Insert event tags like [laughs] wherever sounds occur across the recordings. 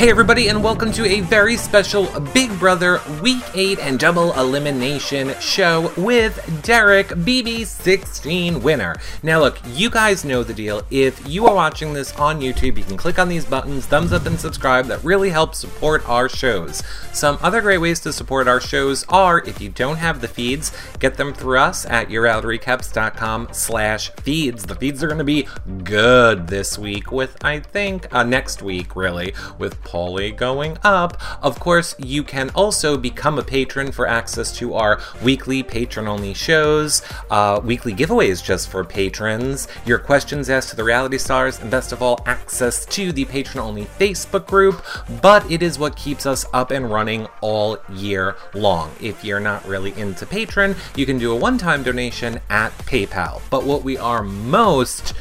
Hey, everybody, and welcome to a very special Big Brother Week 8 and Double Elimination show with Derrick, BB16 winner. Now, look, you guys know the deal. If you are watching this on YouTube, you can click on these buttons, thumbs up, and subscribe. That really helps support our shows. Some other great ways to support our shows are if you don't have the feeds, get them through us at yourrealityrecaps.com slash feeds. The feeds are going to be good this week with, I think, uh, next week, really, with Paulie going up. Of course, you can also become a patron for access to our weekly patron only shows, uh, weekly giveaways just for patrons, your questions asked to the reality stars, and best of all, access to the patron only Facebook group. But it is what keeps us up and running all year long. If you're not really into patron, you can do a one time donation at PayPal. But what we are most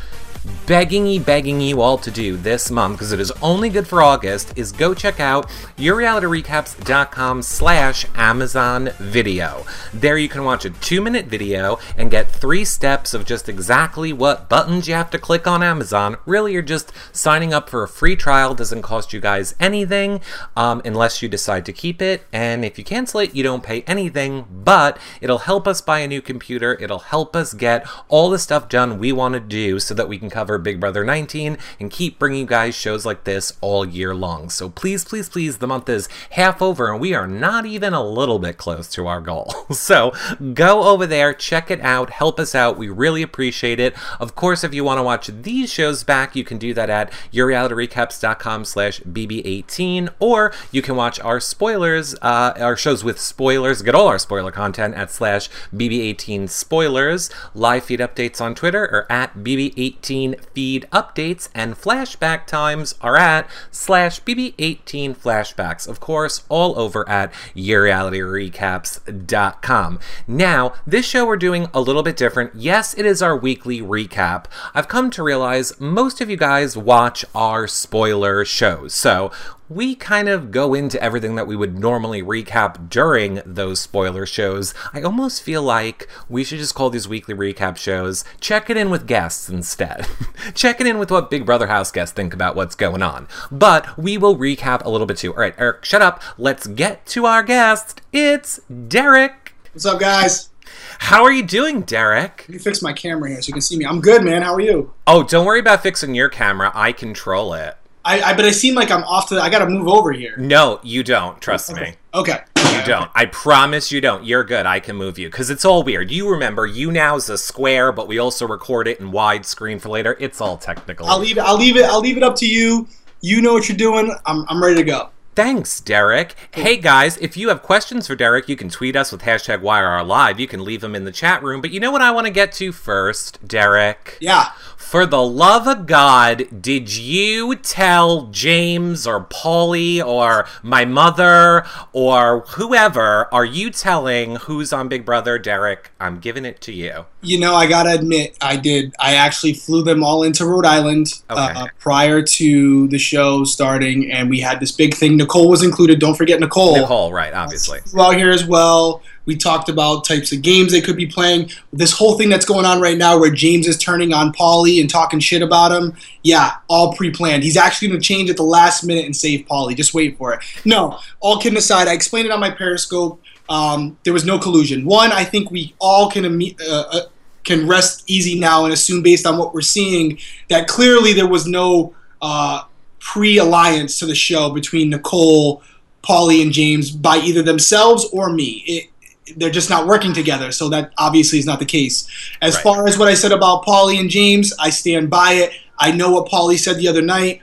begging you, begging you all to do this month, because it is only good for August, is go check out yourrealityrecaps.com slash Amazon video. There you can watch a two-minute video and get three steps of just exactly what buttons you have to click on Amazon. Really, you're just signing up for a free trial. Doesn't cost you guys anything um, unless you decide to keep it. And if you cancel it, you don't pay anything, but it'll help us buy a new computer. It'll help us get all the stuff done we want to do so that we can cover Big Brother 19 and keep bringing you guys shows like this all year long. So please, please, please, the month is half over and we are not even a little bit close to our goal. [laughs] So go over there, check it out, help us out. We really appreciate it. Of course, if you want to watch these shows back, you can do that at yourrealityrecaps.com slash bb18 or you can watch our spoilers, uh, our shows with spoilers, get all our spoiler content at slash bb18 spoilers. Live feed updates on Twitter are at bb18 feed updates and flashback times are at slash bb18 flashbacks. Of course, all over at yourrealityrecaps.com. Now, this show we're doing a little bit different. Yes, it is our weekly recap. I've come to realize most of you guys watch our spoiler shows. So we kind of go into everything that we would normally recap during those spoiler shows. I almost feel like we should just call these weekly recap shows Check It In with Guests instead. [laughs] Check it in with what Big Brother House guests think about what's going on. But we will recap a little bit too. All right, Eric, shut up. Let's get to our guest. It's Derrick. What's up, guys? How are you doing, Derrick? Let me fix my camera here so you can see me. I'm good, man. How are you? Oh, don't worry about fixing your camera. I control it. I, I but I seem like I'm off to. I got to move over here. No, you don't. Trust me. Okay. You don't. I promise you don't. You're good. I can move you because it's all weird. You remember, you now is a square, but we also record it in widescreen for later. It's all technical. I'll leave it. I'll leave it. I'll leave it up to you. You know what you're doing. I'm, I'm ready to go. Thanks, Derrick. Hey guys, if you have questions for Derrick, you can tweet us with hashtag YRLive. You can leave them in the chat room. But you know what I want to get to first, Derrick? Yeah. For the love of God, did you tell James or Paulie or my mother or whoever, are you telling who's on Big Brother, Derrick? I'm giving it to you. You know, I gotta admit, I did. I actually flew them all into Rhode Island Okay. uh, prior to the show starting, and we had this big thing. Nicole was included. Don't forget Nicole. Nicole, right, obviously. out here as well. We talked about types of games they could be playing. This whole thing that's going on right now where James is turning on Paulie and talking shit about him. Yeah, all pre planned. He's actually going to change at the last minute and save Paulie. Just wait for it. No, all kidding aside, I explained it on my Periscope. Um, there was no collusion. One, I think we all can uh, uh, can rest easy now and assume, based on what we're seeing, that clearly there was no uh, pre alliance to the show between Nicole, Paulie, and James by either themselves or me. It, they're just not working together, so that obviously is not the case. As Right. far as what I said about Paulie and James, I stand by it. I know what Paulie said the other night.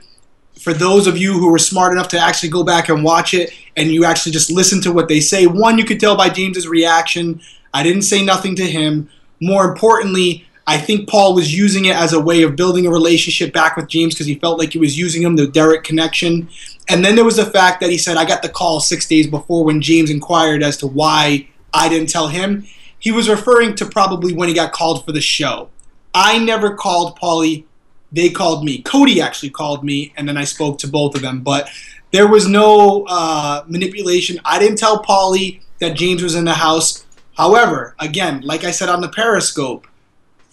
For those of you who were smart enough to actually go back and watch it and you actually just listen to what they say, one, you could tell by James's reaction. I didn't say nothing to him. More importantly, I think Paul was using it as a way of building a relationship back with James because he felt like he was using him, the Derrick connection. And then there was the fact that he said, I got the call six days before when James inquired as to why I didn't tell him. He was referring to probably when he got called for the show. I never called Paulie. They called me. Cody actually called me, and then I spoke to both of them. But There was no uh, manipulation. I didn't tell Paulie that James was in the house. However, again, like I said on the Periscope,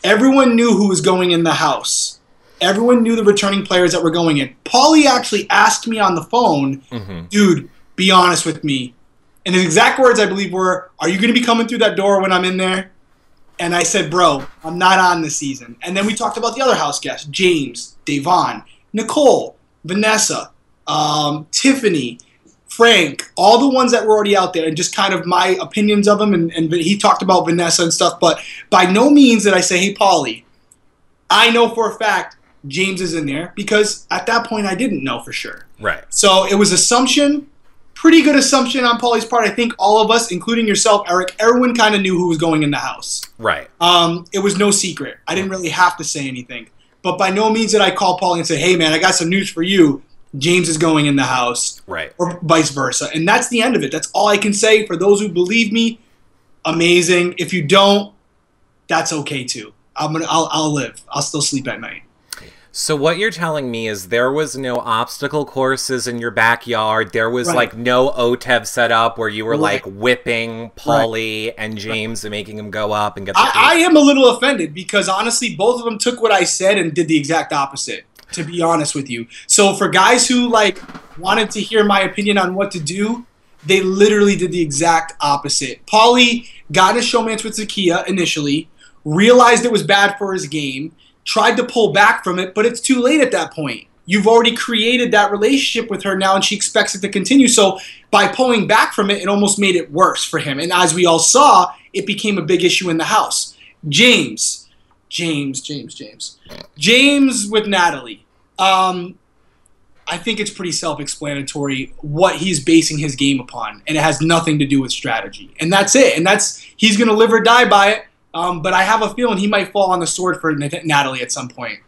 everyone knew who was going in the house. Everyone knew the returning players that were going in. Paulie actually asked me on the phone, Mm-hmm. dude, be honest with me. And his exact words, I believe, were, Are you going to be coming through that door when I'm in there? And I said, Bro, I'm not on this season. And then we talked about the other house guests James, Da'Vonne, Nicole, Vanessa, um, Tiffany, Frank, all the ones that were already out there, and just kind of my opinions of them. And, and he talked about Vanessa and stuff. But by no means did I say, Hey, Paulie, I know for a fact James is in there because at that point I didn't know for sure. Right. So it was assumption, pretty good assumption on Paulie's part. I think all of us, including yourself, Eric, everyone kind of knew who was going in the house. Right. Um, it was no secret. I didn't really have to say anything. But by no means did I call Paulie and say, "Hey, man, I got some news for you. James is going in the house," Right. or vice versa. And that's the end of it. That's all I can say. For those who believe me, amazing. If you don't, that's okay too. I'm gonna. I'll, I'll live. I'll still sleep at night. So what you're telling me is there was no obstacle courses in your backyard. There was Right. like no OTEV set up where you were Right. like whipping Paulie and James and making them go up and get the I, I am a little offended because honestly, both of them took what I said and did the exact opposite. To be honest with you, so for guys who like wanted to hear my opinion on what to do, they literally did the exact opposite. Paulie got a showmance with Zakiyah initially, realized it was bad for his game, tried to pull back from it, but it's too late at that point. You've already created that relationship with her now, and she expects it to continue. So by pulling back from it, it almost made it worse for him. And as we all saw, it became a big issue in the house. James, James, James, James, James with Natalie. Um, I think it's pretty self-explanatory what he's basing his game upon, and it has nothing to do with strategy. And that's it. And that's he's going to live or die by it. Um, but I have a feeling he might fall on the sword for Nat- Natalie at some point.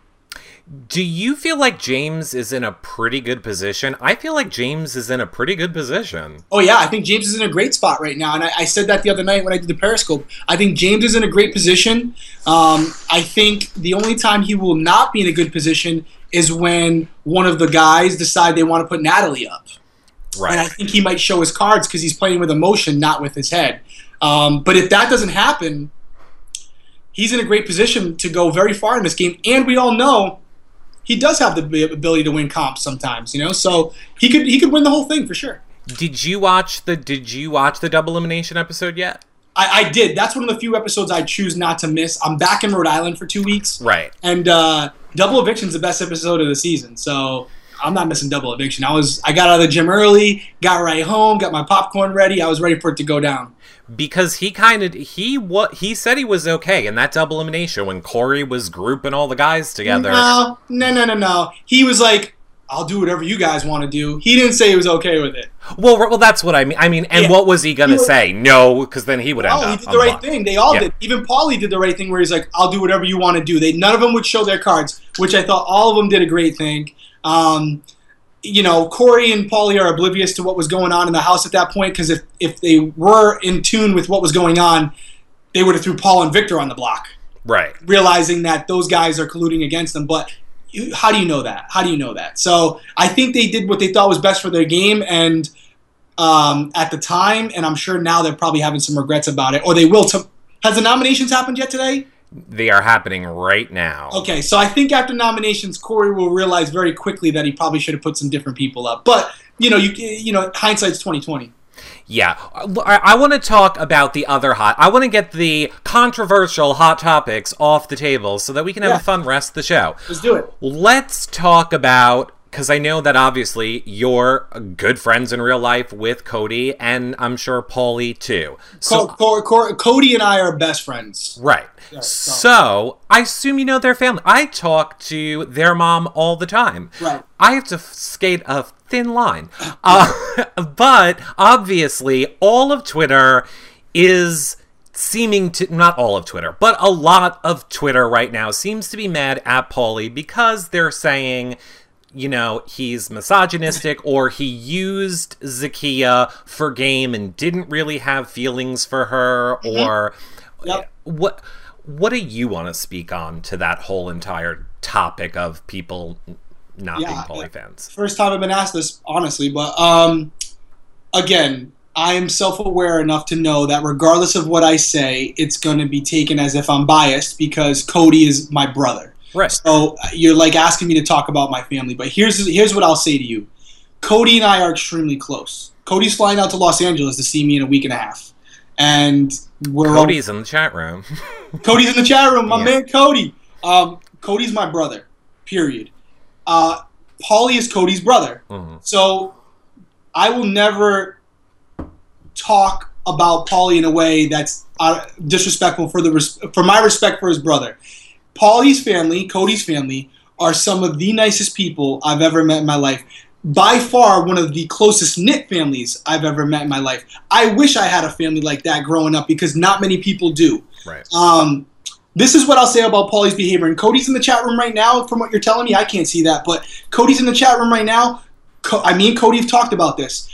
Do you feel like James is in a pretty good position? I feel like James is in a pretty good position. Oh yeah, I think James is in a great spot right now, and I, I said that the other night when I did the Periscope. I think James is in a great position. Um, I think the only time he will not be in a good position is when one of the guys decide they want to put Natalie up. Right. And I think he might show his cards because he's playing with emotion, not with his head. Um, but if that doesn't happen, he's in a great position to go very far in this game. And we all know he does have the ability to win comps sometimes, you know. So he could he could win the whole thing for sure. Did you watch the Did you watch the double elimination episode yet? I, I did. That's one of the few episodes I choose not to miss. I'm back in Rhode Island for two weeks, Right. and uh, Double Eviction's the best episode of the season. So I'm not missing Double Eviction. I was I got out of the gym early, got right home, got my popcorn ready. I was ready for it to go down. because he kind of he what he said he was okay in that double elimination when Corey was grouping all the guys together. No, no, no, no, no. He was like, "I'll do whatever you guys want to do." He didn't say he was okay with it. Well, well, that's what I mean. I mean, and Yeah. what was he gonna He was- say? No, because then he would end Oh, up. he did the right block. thing. They all Yeah. did. Even Paulie did the right thing, where he's like, "I'll do whatever you want to do." They none of them would show their cards, which I thought all of them did a great thing. Um, you know, Corey and Paulie are oblivious to what was going on in the house at that point because if if they were in tune with what was going on, they would have threw Paul and Victor on the block, Right. realizing that those guys are colluding against them. But how do you know that? How do you know that? So I think they did what they thought was best for their game and um, at the time, and I'm sure now they're probably having some regrets about it, or they will. To, has the nominations happened yet today? They are happening right now. Okay, so I think after nominations, Corey will realize very quickly that he probably should have put some different people up. But you know, you you know, hindsight's twenty twenty. Yeah, I, I want to talk about the other hot. I want to get the controversial hot topics off the table so that we can have Yeah. a fun rest of the show. Let's do it. Let's talk about because I know that obviously you're good friends in real life with Cody, and I'm sure Paulie too. So Co- Co- Co- Cody and I are best friends. Right. so- So I assume you know their family. I talk to their mom all the time. Right. I have to skate a thin line. Uh, [laughs] but obviously, all of Twitter is seeming to not all of Twitter, but a lot of Twitter right now seems to be mad at Paulie because they're saying, you know, he's misogynistic or he used Zakiyah for game and didn't really have feelings for her or Yep. what what do you want to speak on to that whole entire topic of people not Yeah, being yeah. fans. First time I've been asked this, honestly, but um, again, I am self-aware enough to know that regardless of what I say, it's going to be taken as if I'm biased because Cody is my brother. Right. So uh, you're like asking me to talk about my family, but here's here's what I'll say to you. Cody and I are extremely close. Cody's flying out to Los Angeles to see me in a week and a half, and we're all- Cody's in the chat room. Cody's in the chat room. My [laughs] Yeah. man Cody. Um, Cody's my brother. Period. Uh, Paulie is Cody's brother. Mhm. So I will never talk about Paulie in a way that's uh, disrespectful for the res- for my respect for his brother. Paulie's family, Cody's family, are some of the nicest people I've ever met in my life. By far, one of the closest knit families I've ever met in my life. I wish I had a family like that growing up because not many people do. Right. Um, this is what I'll say about Paulie's behavior. And Cody's in the chat room right now. From what you're telling me, I can't see that, but Cody's in the chat room right now. Co- I mean, Cody have talked about this.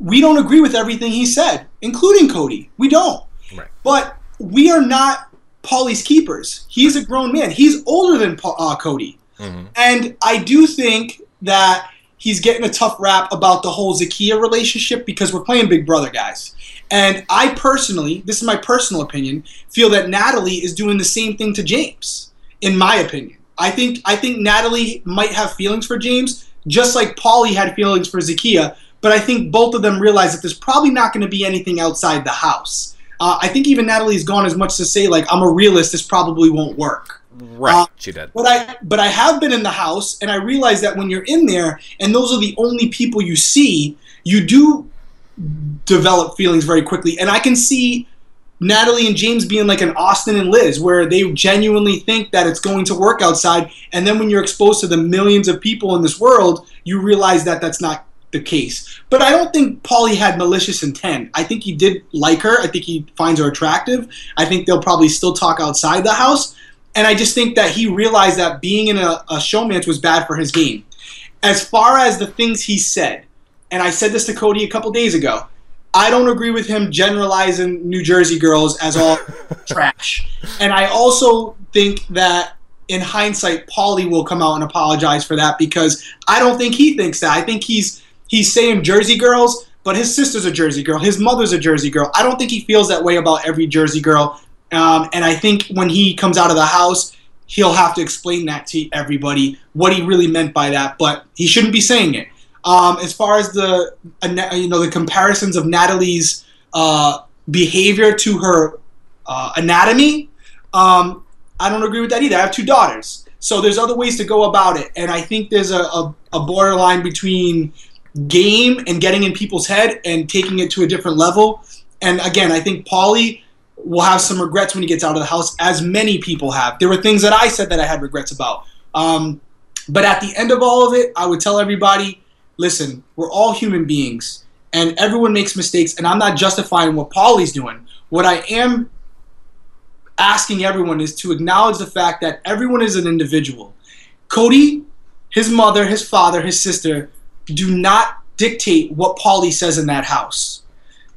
We don't agree with everything he said, including Cody. We don't. Right. But we are not Paulie's keepers. He's a grown man. He's older than Pa- uh, Cody. Mhm. And I do think that he's getting a tough rap about the whole Zakiyah relationship because we're playing Big Brother, guys. And I personally, this is my personal opinion, feel that Natalie is doing the same thing to James. In my opinion, I think I think Natalie might have feelings for James, just like Paulie had feelings for Zakiyah. But I think both of them realize that there's probably not going to be anything outside the house. Uh, I think even Natalie's gone as much to say like I'm a realist. This probably won't work. Right. Uh, she did. But I but I have been in the house and I realize that when you're in there and those are the only people you see, you do develop feelings very quickly. And I can see Natalie and James being like an Austin and Liz, where they genuinely think that it's going to work outside, and then when you're exposed to the millions of people in this world, you realize that that's not the case. But I don't think Paulie had malicious intent. I think he did like her. I think he finds her attractive. I think they'll probably still talk outside the house. And I just think that he realized that being in a, a showmance was bad for his game. As far as the things he said, and I said this to Cody a couple days ago, I don't agree with him generalizing New Jersey girls as all [laughs] trash. And I also think that in hindsight, Paulie will come out and apologize for that because I don't think he thinks that. I think he's he's saying Jersey girls, but his sister's a Jersey girl, his mother's a Jersey girl. I don't think he feels that way about every Jersey girl. Um, and I think when he comes out of the house, he'll have to explain that to everybody what he really meant by that. But he shouldn't be saying it. Um, as far as the uh, you know the comparisons of Natalie's uh, behavior to her uh, anatomy, um, I don't agree with that either. I have two daughters, so there's other ways to go about it, and I think there's a, a, a borderline between game and getting in people's head and taking it to a different level. And again, I think Paulie will have some regrets when he gets out of the house, as many people have. There were things that I said that I had regrets about. Um, but at the end of all of it, I would tell everybody listen, we're all human beings, and everyone makes mistakes, and I'm not justifying what Paulie's doing. What I am asking everyone is to acknowledge the fact that everyone is an individual. Cody, his mother, his father, his sister do not dictate what Paulie says in that house.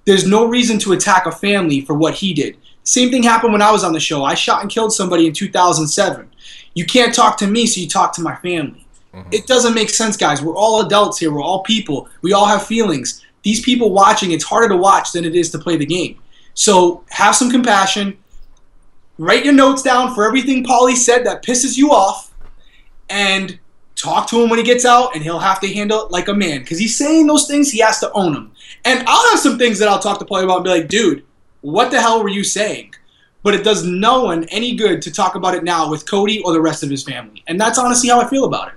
There's no reason to attack a family for what he did. Same thing happened when I was on the show. I shot and killed somebody in 2007. You can't talk to me, so you talk to my family. Mm-hmm. It doesn't make sense, guys. We're all adults here. We're all people. We all have feelings. These people watching, it's harder to watch than it is to play the game. So have some compassion. Write your notes down for everything Paulie said that pisses you off, and talk to him when he gets out, and he'll have to handle it like a man. Because he's saying those things, he has to own them. And I'll have some things that I'll talk to Paulie about and be like, dude, what the hell were you saying? But it does no one any good to talk about it now with Cody or the rest of his family. And that's honestly how I feel about it.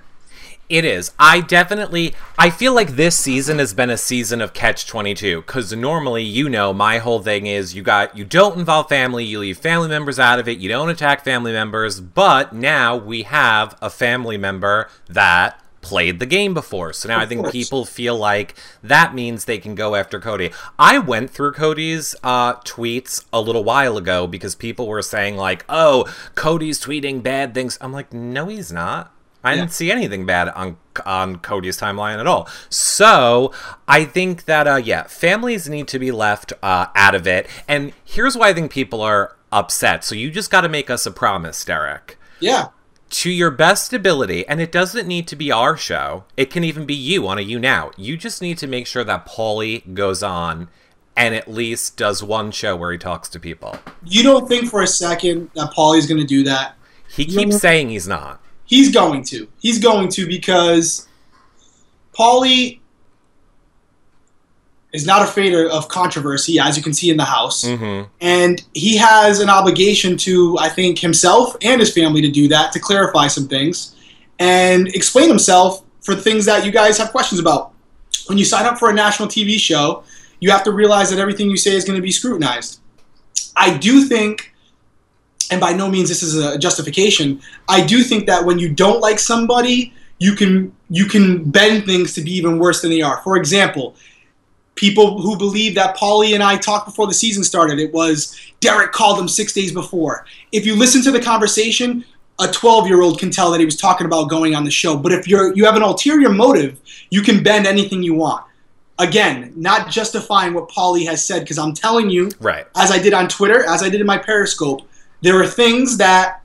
It is. I definitely. I feel like this season has been a season of catch twenty two. Because normally, you know, my whole thing is you got you don't involve family, you leave family members out of it, you don't attack family members. But now we have a family member that played the game before. So now Of I think course. people feel like that means they can go after Cody. I went through Cody's uh, tweets a little while ago because people were saying like, "Oh, Cody's tweeting bad things." I'm like, "No, he's not." I didn't see anything bad on on Cody's timeline at all. So I think that uh, yeah, families need to be left uh, out of it. And here's why I think people are upset. So you just got to make us a promise, Derrick. Yeah. to your best ability, and it doesn't need to be our show. It can even be you on a YouNow. You just need to make sure that Paulie goes on and at least does one show where he talks to people. You don't think for a second that Paulie's going to do that? He keeps saying he's not. He's going to. He's going to because Paulie is not afraid of controversy, as you can see in the house. Mm-hmm. And he has an obligation to, I think, himself and his family to do that, to clarify some things and explain himself for things that you guys have questions about. When you sign up for a national TV show, you have to realize that everything you say is going to be scrutinized. I do think, and by no means this is a justification, I do think that when you don't like somebody, you can you can bend things to be even worse than they are. For example, people who believe that Paulie and I talked before the season started. It was Derrick called him six days before. If you listen to the conversation, a 12 year old can tell that he was talking about going on the show. But if you're you have an ulterior motive, you can bend anything you want. Again, not justifying what Paulie has said, because I'm telling you, Right. as I did on Twitter, as I did in my Periscope, there are things that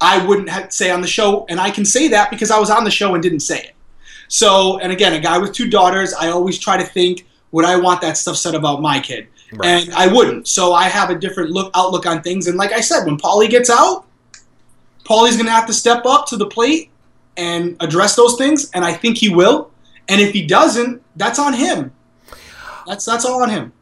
I wouldn't have, say on the show, and I can say that because I was on the show and didn't say it. So, and again, a guy with two daughters, I always try to think, would I want that stuff said about my kid? Right. And I wouldn't. So I have a different look outlook on things. And like I said, when Paulie gets out, Paulie's going to have to step up to the plate and address those things, and I think he will. And if he doesn't, that's on him. That's that's all on him.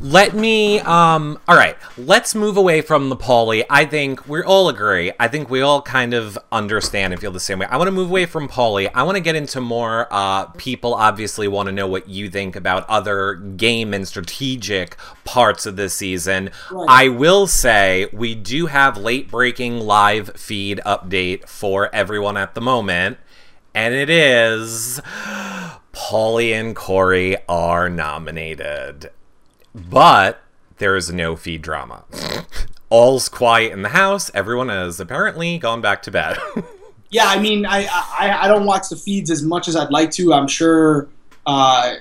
Let me um all right, let's move away from the Paulie. I think we all agree. I think we all kind of understand and feel the same way. I want to move away from Paulie. I want to get into more uh people obviously want to know what you think about other game and strategic parts of this season. Right. I will say we do have late breaking live feed update for everyone at the moment. And it is Paulie and Corey are nominated. But there is no feed drama. All's quiet in the house. Everyone has apparently gone back to bed. [laughs] Yeah, I mean, I, I I don't watch the feeds as much as I'd like to. I'm sure uh,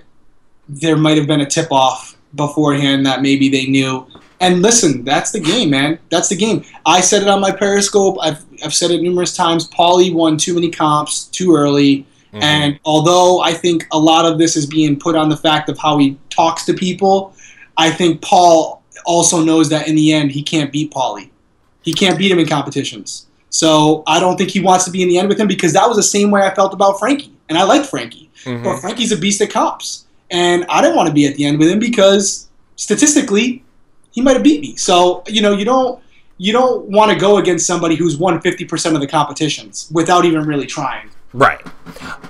there might have been a tip off beforehand that maybe they knew. And listen, that's the game, man. That's the game. I said it on my Periscope. I've I've said it numerous times. Paulie won too many comps too early. And although I think a lot of this is being put on the fact of how he talks to people, I think Paul also knows that in the end he can't beat Paulie. He can't beat him in competitions. So I don't think he wants to be in the end with him because that was the same way I felt about Frankie. And I like Frankie. Mhm. But Frankie's a beast at comps. And I didn't want to be at the end with him because statistically he might have beat me. So, you know, you don't you don't want to go against somebody who's won 50% of the competitions without even really trying. Right.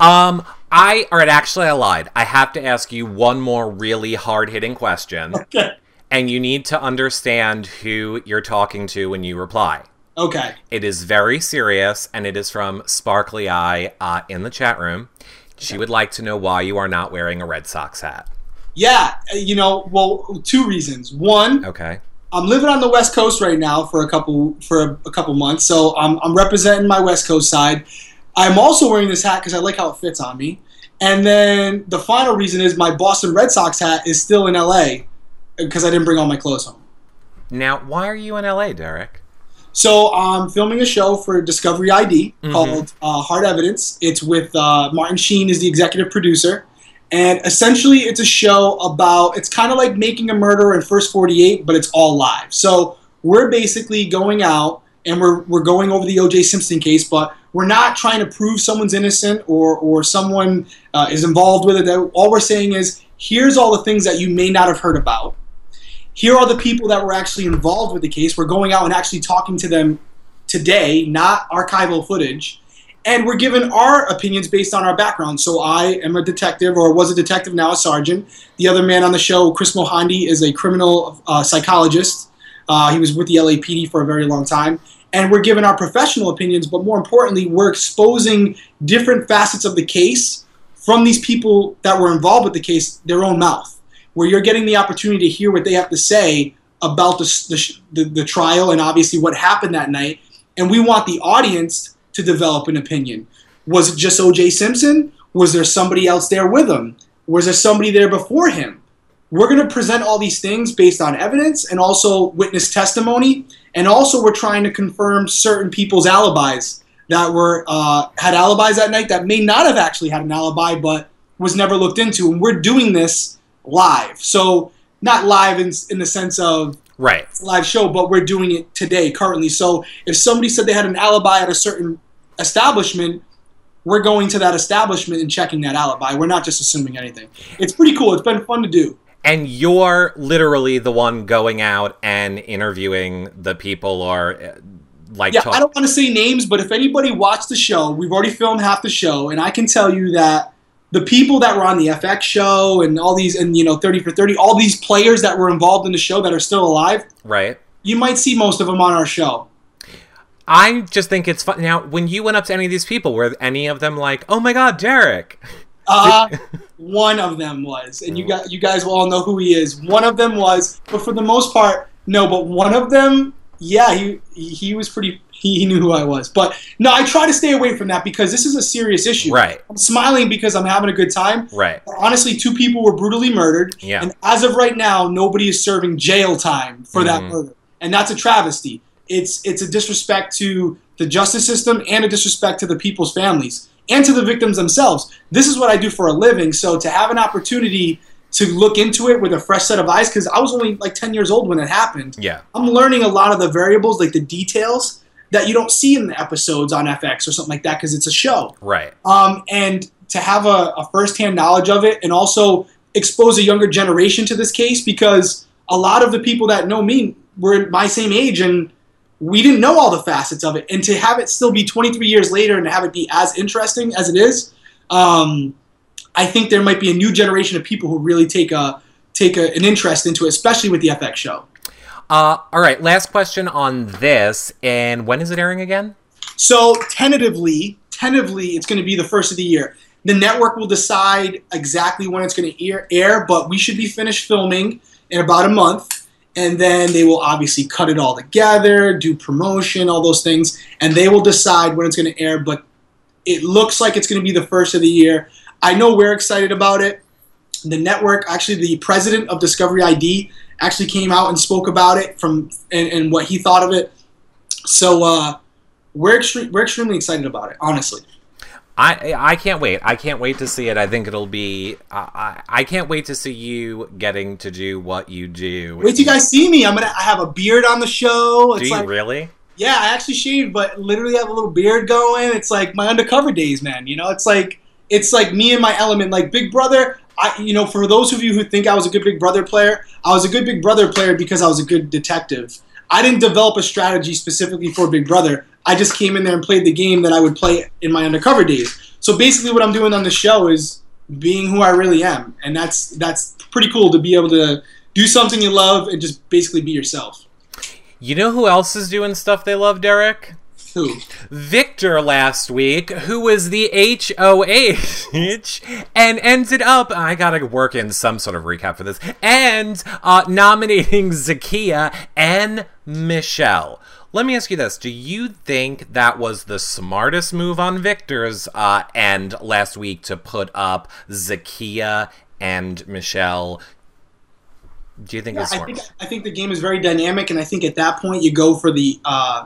Um, I all right. Actually, I lied. I have to ask you one more really hard hitting question, Okay. and you need to understand who you're talking to when you reply. Okay. It is very serious, and it is from Sparkly Eye uh, in the chat room. She would like to know why you are not wearing a Red Sox hat. Yeah, you know, well, two reasons. One, Okay. I'm living on the West Coast right now for a couple for a, a couple months, so I'm, I'm representing my West Coast side. I'm also wearing this hat because I like how it fits on me. And then the final reason is my Boston Red Sox hat is still in LA because I didn't bring all my clothes home. Now, why are you in LA, Derrick? So I'm filming a show for Discovery ID Mhm. called uh, Hard Evidence. It's with uh, Martin Sheen is the executive producer, and essentially it's a show about. It's kind of like Making a Murderer in First 48, but it's all live. So we're basically going out and we're we're going over the O.J. Simpson case, but we're not trying to prove someone's innocent or or someone uh, is involved with it. All we're saying is here's all the things that you may not have heard about here are the people that were actually involved with the case. We're going out and actually talking to them today, not archival footage. And we're given our opinions based on our background. So I am a detective, or was a detective, now a sergeant. The other man on the show, Kris Mohandie, is a criminal uh, psychologist. Uh, he was with the LAPD for a very long time. And we're given our professional opinions, but more importantly, we're exposing different facets of the case from these people that were involved with the case, their own mouth where you're getting the opportunity to hear what they have to say about the, the, the trial and obviously what happened that night. And we want the audience to develop an opinion. Was it just O.J. Simpson? Was there somebody else there with him? Was there somebody there before him? We're going to present all these things based on evidence and also witness testimony. And also, we're trying to confirm certain people's alibis that were uh, had alibis that night that may not have actually had an alibi, but was never looked into. And we're doing this live, so not live in in the sense of Right. live show, but we're doing it today currently. So if somebody said they had an alibi at a certain establishment, we're going to that establishment and checking that alibi. We're not just assuming anything. It's pretty cool. It's been fun to do. And you're literally the one going out and interviewing the people or uh, like Yeah, talk- I don't want to say names, but if anybody watched the show, we've already filmed half the show, and I can tell you that the people that were on the FX show and all these, and you know, 30 for 30, all these players that were involved in the show that are still alive, right? you might see most of them on our show. I just think it's fun. Now, when you went up to any of these people, were any of them like, "Oh my God, Derrick"? [laughs] Uh, [laughs] one of them was, and you got you guys will all know who he is. One of them was, but for the most part, no. But one of them, yeah, he he, was pretty. He, he knew who I was, but no, I try to stay away from that because this is a serious issue. Right. I'm smiling because I'm having a good time. Right. But honestly, two people were brutally murdered, Yeah. and as of right now, nobody is serving jail time for that Mhm. murder, and that's a travesty. It's it's a disrespect to the justice system and a disrespect to the people's families and to the victims themselves. This is what I do for a living, so to have an opportunity to look into it with a fresh set of eyes, because I was only like 10 years old when it happened. Yeah. I'm learning a lot of the variables, like the details that you don't see in the episodes on FX or something like that, because it's a show Right. um, and to have a, a firsthand knowledge of it and also expose a younger generation to this case because a lot of the people that know me were my same age and we didn't know all the facets of it and to have it still be 23 years later and to have it be as interesting as it is um, i think there might be a new generation of people who really take a take a, an interest into it especially with the fx show Uh, all right. Last question on this. And when is it airing again? So tentatively, tentatively, it's going to be the first of the year. The network will decide exactly when it's going to air, air, but we should be finished filming in about a month, and then they will obviously cut it all together, do promotion, all those things, and they will decide when it's going to air. But it looks like it's going to be the first of the year. I know we're excited about it. The network, actually, the president of Discovery ID actually came out and spoke about it from and, and what he thought of it. So. uh we're extre- we're extremely excited about it, honestly. I I can't wait. I can't wait to see it. I think it'll be. Uh, I I can't wait to see you getting to do what you do. Wait till you guys see me. I'm gonna I have a beard on the show. Do you like really? yeah, I actually shaved, but literally have a little beard going. It's like my undercover days, man. You know, it's like it's like me and my element. Like Big Brother, I you know, for those of you who think I was a good Big Brother player, I was a good Big Brother player because I was a good detective. I didn't develop a strategy specifically for Big Brother. I just came in there and played the game that I would play in my undercover days. So basically, what I'm doing on the show is being who I really am, and that's that's pretty cool to be able to do something you love and just basically be yourself. You know who else is doing stuff they love, Derrick? Who? Victor last week, who was the HOH and ended up, I gotta work in some sort of recap for this, and uh, nominating Zakiyah and Michelle. Let me ask you this. Do you think that was the smartest move on Victor's uh, end last week to put up Zakiyah and Michelle? Do you think Yeah, it's I think I think the game is very dynamic, and I think at that point you go for the uh,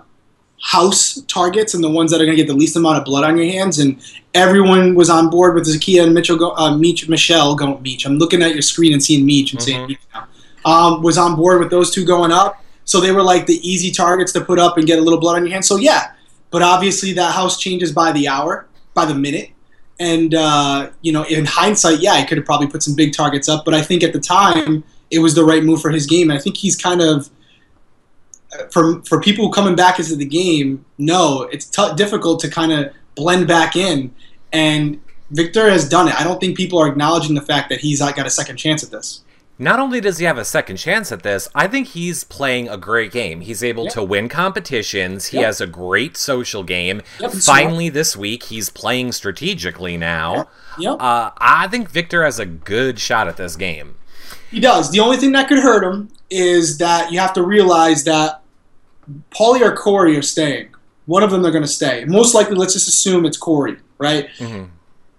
house targets and the ones that are going to get the least amount of blood on your hands. And everyone was on board with Zakiyah and Mitchell, go, uh, Meech, Michelle going Meech. I'm looking at your screen and seeing Meech and saying Mhm. Meech now. Um, was on board with those two going up, so they were like the easy targets to put up and get a little blood on your hands. So yeah, but obviously that house changes by the hour, by the minute. And uh, you know, in hindsight, yeah, he could have probably put some big targets up, but I think at the time it was the right move for his game. And I think he's kind of for for people coming back into the game. No, it's t- difficult to kind of blend back in, and Victor has done it. I don't think people are acknowledging the fact that he's got a second chance at this. Not only does he have a second chance at this, I think he's playing a great game. He's able Yep. to win competitions. He Yep. has a great social game. Yep, Finally, this week, he's playing strategically now. Yep. Uh, I think Victor has a good shot at this game. He does. The only thing that could hurt him is that you have to realize that Paulie or Corey are staying. One of them they're going to stay. Most likely, let's just assume it's Corey, right? Mhm.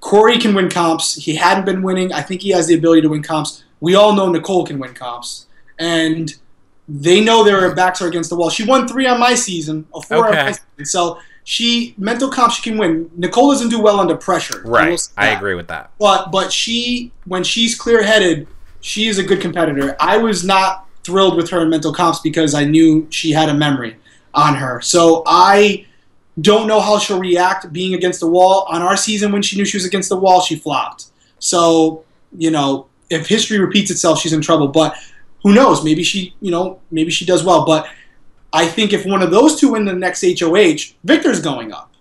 Corey can win comps. He hadn't been winning. I think he has the ability to win comps. We all know Nicole can win comps, and they know their backs are against the wall. She won three on my season, or four Okay. on my season. So she mental comp she can win. Nicole doesn't do well under pressure. Right. I agree with that. But but she when she's clear headed, she is a good competitor. I was not thrilled with her in mental comps because I knew she had a memory on her. So I don't know how she'll react being against the wall. On our season when she knew she was against the wall, she flopped. So, you know, if history repeats itself, she's in trouble. But who knows? Maybe she, you know, maybe she does well. But I think if one of those two win the next HOH, Victor's going up.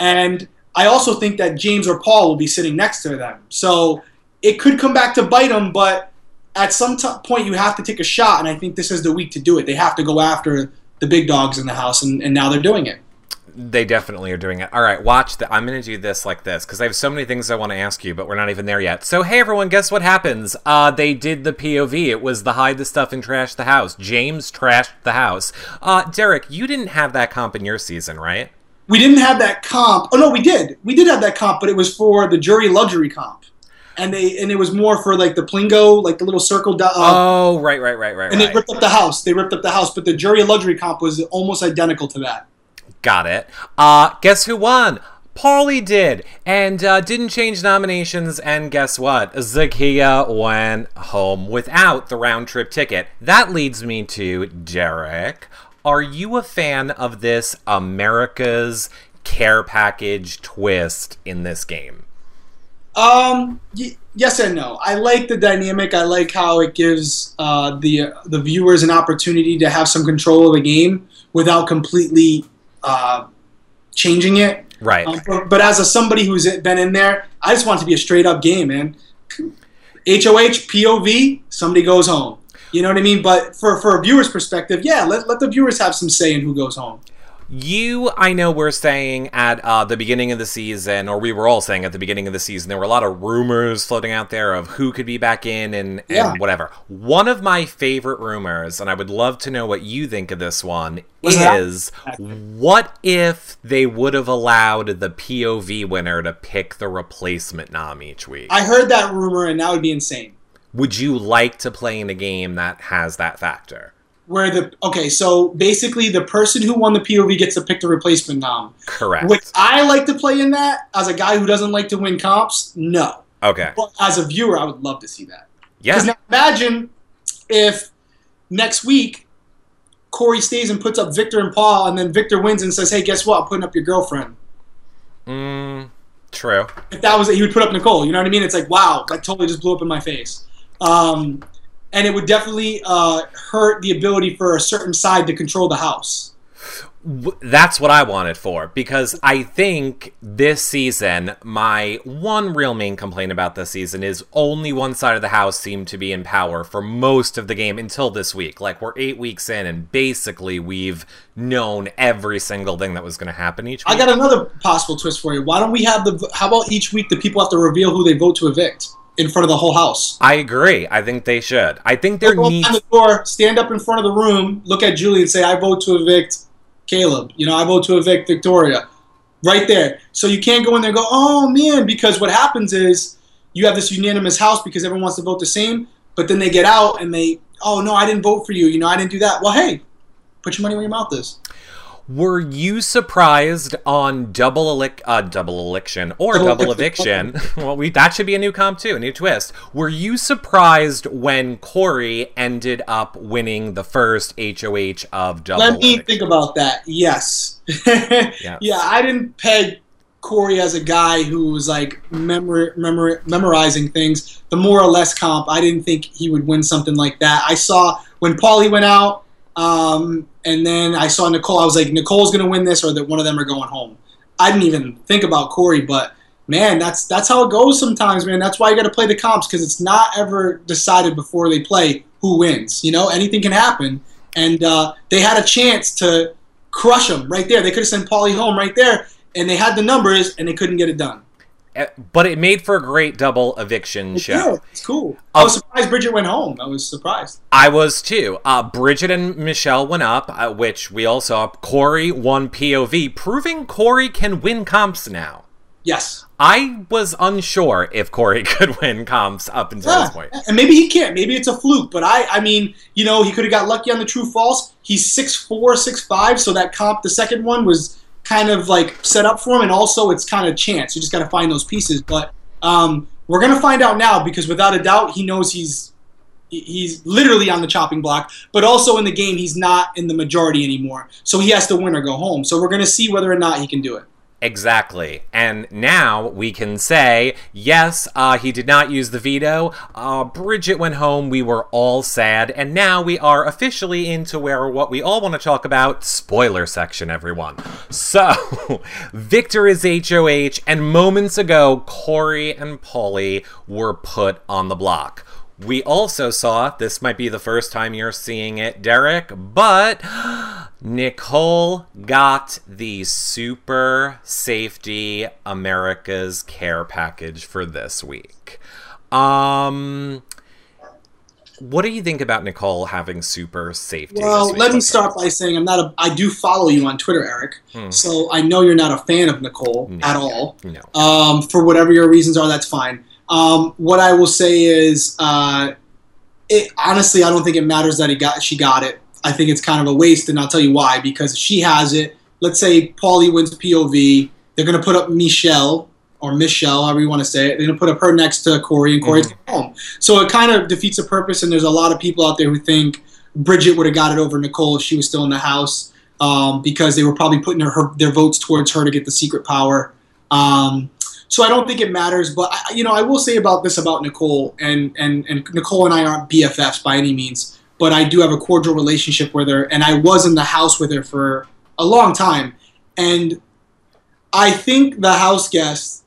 And I also think that James or Paul will be sitting next to them. So it could come back to bite them, but at some t- point you have to take a shot, and I think this is the week to do it. They have to go after the big dogs in the house, and, and now they're doing it. They definitely are doing it. All right, watch that. I'm going to do this like this because I have so many things I want to ask you, but we're not even there yet. So, hey everyone, guess what happens? Uh, they did the POV. It was the hide the stuff and trash the house. James trashed the house. Uh, Derrick, you didn't have that comp in your season, right? We didn't have that comp. Oh no, we did. We did have that comp, but it was for the jury luxury comp, and they and it was more for like the plingo, like the little circle. Uh, oh, right, right, right, right, and they ripped up the house. They ripped up the house, but the jury luxury comp was almost identical to that. Got it. Uh, guess who won? Paulie did, and uh, didn't change nominations. And guess what? Zakiyah went home without the round trip ticket. That leads me to Derrick. Are you a fan of this America's care package twist in this game? Um. Y- yes and no. I like the dynamic. I like how it gives uh, the the viewers an opportunity to have some control of the game without completely uh, changing it. Right. Um, but, but as a somebody who's been in there, I just want it to be a straight up game, man. HOH POV, somebody goes home. You know what I mean? But for for a viewer's perspective, yeah, let, let the viewers have some say in who goes home. You, I know, were saying at uh, the beginning of the season, or we were all saying at the beginning of the season, there were a lot of rumors floating out there of who could be back in and, and whatever. One of my favorite rumors, and I would love to know what you think of this one, that? is what if they would have allowed the POV winner to pick the replacement nom each week? I heard that rumor, and that would be insane. would you like to play in a game that has that factor? Where the okay, so basically the person who won the POV gets to pick the replacement nom. Correct. Would I like to play in that as a guy who doesn't like to win comps? No. okay. But as a viewer, I would love to see that. Yeah. Because now imagine if next week Corey stays and puts up Victor and Paul, and then Victor wins and says, "Hey, guess what? I'm putting up your girlfriend." Mm, true. If that was it, he would put up Nicole. You know what I mean? It's like, wow, that totally just blew up in my face. Um, and it would definitely uh, hurt the ability for a certain side to control the house. That's what I wanted for because I think this season, my one real main complaint about this season is only one side of the house seemed to be in power for most of the game until this week. Like, we're eight weeks in, and basically, we've known every single thing that was going to happen each week. I got another possible twist for you. Why don't we have the? How about each week the people have to reveal who they vote to evict in front of the whole house? I agree. I think they should. I think there Go needs. on the door, stand up in front of the room, look at Julie, and say, "I vote to evict Caleb." You know, I vote to evict Victoria. Right there. So you can't go in there and go, "Oh man," because what happens is you have this unanimous house because everyone wants to vote the same, but then they get out and they, "Oh no, I didn't vote for you. You know, I didn't do that." Well, hey, put your money where your mouth is. Were you surprised on double elic- uh, double election or Double double [laughs] eviction. [laughs] well, we that should be a new comp too, a new twist. Were you surprised when Corey ended up winning the first HOH of double? Let me eviction? think about that. [laughs] Yes. Yeah, I didn't peg Corey as a guy who was like memor- memor- memorizing things. The more or less comp, I didn't think he would win something like that. I saw when Paulie went out, um, and then I saw Nicole. I was like, Nicole's going to win this, or that one of them are going home. I didn't even think about Corey, but man, that's that's how it goes sometimes, man. That's why you got to play the comps because it's not ever decided before they play who wins. You know, anything can happen, and uh, they had a chance to crush them right there. They could have sent Paulie home right there, and they had the numbers, and they couldn't get it done. Uh, But it made for a great double eviction show. Yeah, it's cool. I was surprised Bridgette went home. I was surprised. I was too. Uh, Bridgette and Michelle went up, uh, which we all saw. Corey won POV, proving Corey can win comps now. Yes. I was unsure if Corey [laughs] could win comps up until Yeah. this point. And maybe he can't. Maybe it's a fluke. But I, I mean, you know, he could have got lucky on the true false. He's 6'4", 6'5", so that comp, the second one was kind of like set up for him, and also it's kind of chance. You just got to find those pieces. But um, we're gonna find out now because without a doubt, he knows he's he's literally on the chopping block. But also in the game, he's not in the majority anymore, so he has to win or go home. So we're gonna see whether or not he can do it. Exactly. And now we can say, yes, uh, he did not use the veto. Uh, Bridgette went home. We were all sad. And now we are officially into where what we all want to talk about spoiler section, everyone. So, [laughs] Victor is HOH, and moments ago, Corey and Paulie were put on the block. We also saw, this might be the first time you're seeing it, Derrick, but [gasps] Nicole got the Super Safety America's Care package for this week. Um, what do you think about Nicole having super safety? Well, let me start by saying I'm not a. I do follow you on Twitter, Eric. Hmm. So I know you're not a fan of Nicole no, at all. No. Um, for whatever your reasons are, that's fine. Um, what I will say is, uh, it, honestly, I don't think it matters that he got she got it. I think it's kind of a waste, and I'll tell you why. Because she has it. Let's say Paulie wins POV. They're going to put up Michelle or Michelle, however you want to say it. They're going to put up her next to Corey, and Corey's mm-hmm. home. So it kind of defeats the purpose. And there's a lot of people out there who think Bridgette would have got it over Nicole if she was still in the house um, because they were probably putting her, her, their votes towards her to get the secret power. Um, so I don't think it matters. But I, you know, I will say about this about Nicole, and and and Nicole and I aren't BFFs by any means but I do have a cordial relationship with her, and I was in the house with her for a long time. And I think the house guests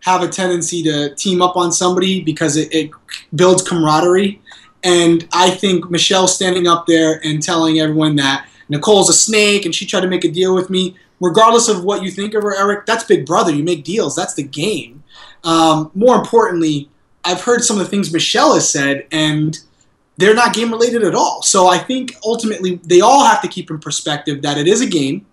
have a tendency to team up on somebody because it, it builds camaraderie. And I think Michelle standing up there and telling everyone that Nicole's a snake and she tried to make a deal with me, regardless of what you think of her, Eric, that's Big Brother. You make deals. That's the game. Um, more importantly, I've heard some of the things Michelle has said, and – they're not game related at all. So I think ultimately they all have to keep in perspective that it is a game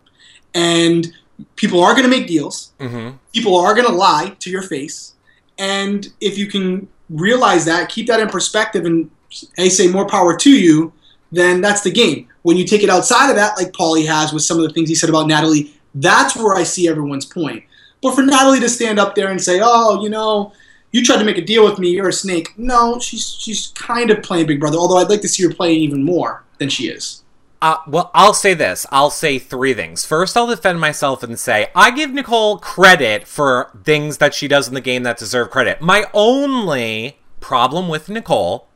and people are going to make deals. Mm-hmm. People are going to lie to your face. And if you can realize that, keep that in perspective and hey, say more power to you, then that's the game. When you take it outside of that, like Paulie has with some of the things he said about Natalie, that's where I see everyone's point. But for Natalie to stand up there and say, oh, you know, you tried to make a deal with me. You're a snake. No, she's she's kind of playing Big Brother. Although I'd like to see her playing even more than she is. Uh, well, I'll say this. I'll say three things. First, I'll defend myself and say I give Nicole credit for things that she does in the game that deserve credit. My only problem with Nicole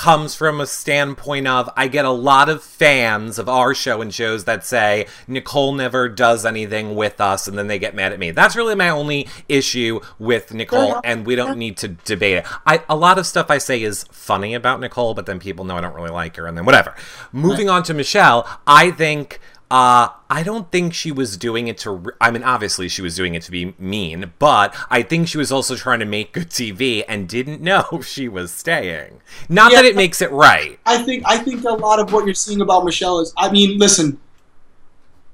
comes from a standpoint of I get a lot of fans of our show and shows that say Nicole never does anything with us and then they get mad at me. That's really my only issue with Nicole and we don't need to debate it. I a lot of stuff I say is funny about Nicole, but then people know I don't really like her and then whatever. Moving on to Michelle, I think uh, I don't think she was doing it to. Re- I mean, obviously she was doing it to be mean, but I think she was also trying to make good TV and didn't know [laughs] she was staying. Not yeah, that it makes it right. I think I think a lot of what you're seeing about Michelle is. I mean, listen.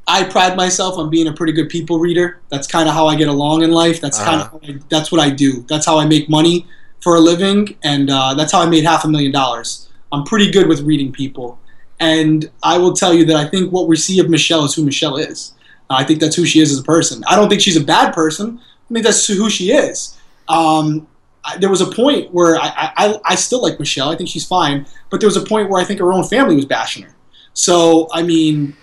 I pride myself on being a pretty good people reader. That's kind of how I get along in life. That's uh-huh. kind of that's what I do. That's how I make money for a living, and uh, that's how I made half a million dollars. I'm pretty good with reading people. And I will tell you that I think what we see of Michelle is who Michelle is. I think that's who she is as a person. I don't think she's a bad person. I think that's who she is. Um, I, there was a point where I, I, I still like Michelle. I think she's fine. But there was a point where I think her own family was bashing her. So, I mean,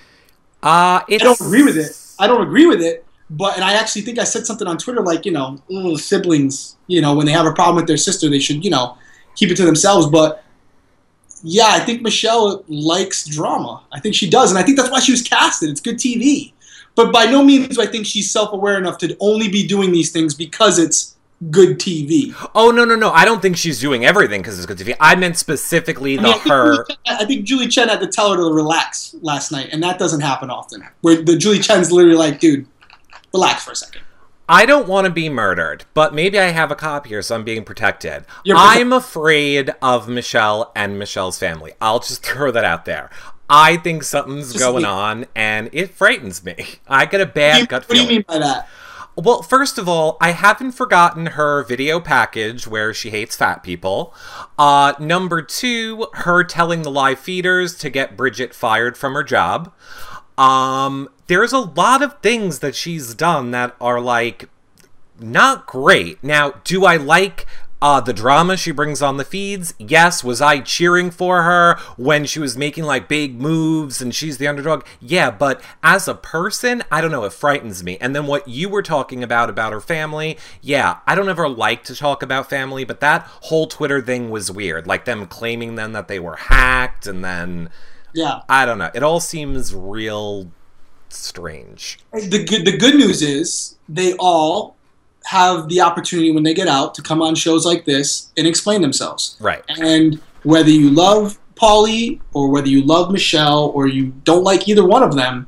uh, I don't agree with it. I don't agree with it. But, and I actually think I said something on Twitter like, you know, siblings, you know, when they have a problem with their sister, they should, you know, keep it to themselves. But yeah, I think Michelle likes drama. I think she does, and I think that's why she was casted. It's good TV. But by no means do I think she's self-aware enough to only be doing these things because it's good TV. Oh no no no! I don't think she's doing everything because it's good TV. I meant specifically I mean, the I her. Chen, I think Julie Chen had to tell her to relax last night, and that doesn't happen often. Where the Julie Chen's literally like, "Dude, relax for a second. I don't want to be murdered, but maybe I have a cop here, so I'm being protected. I'm afraid of Michelle and Michelle's family. I'll just throw that out there. I think something's just going me. on, and it frightens me. [laughs] I get a bad you, gut feeling. What do you mean by that? Well, first of all, I haven't forgotten her video package where she hates fat people. Uh, number two, her telling the live feeders to get Bridgette fired from her job. Um, there's a lot of things that she's done that are like not great. Now, do I like uh, the drama she brings on the feeds, yes. Was I cheering for her when she was making like big moves and she's the underdog? Yeah, but as a person, I don't know, it frightens me. And then what you were talking about about her family, yeah, I don't ever like to talk about family, but that whole Twitter thing was weird. Like them claiming then that they were hacked and then. Yeah. I don't know. It all seems real strange. The good the good news is they all have the opportunity when they get out to come on shows like this and explain themselves. Right. And whether you love Paulie or whether you love Michelle or you don't like either one of them,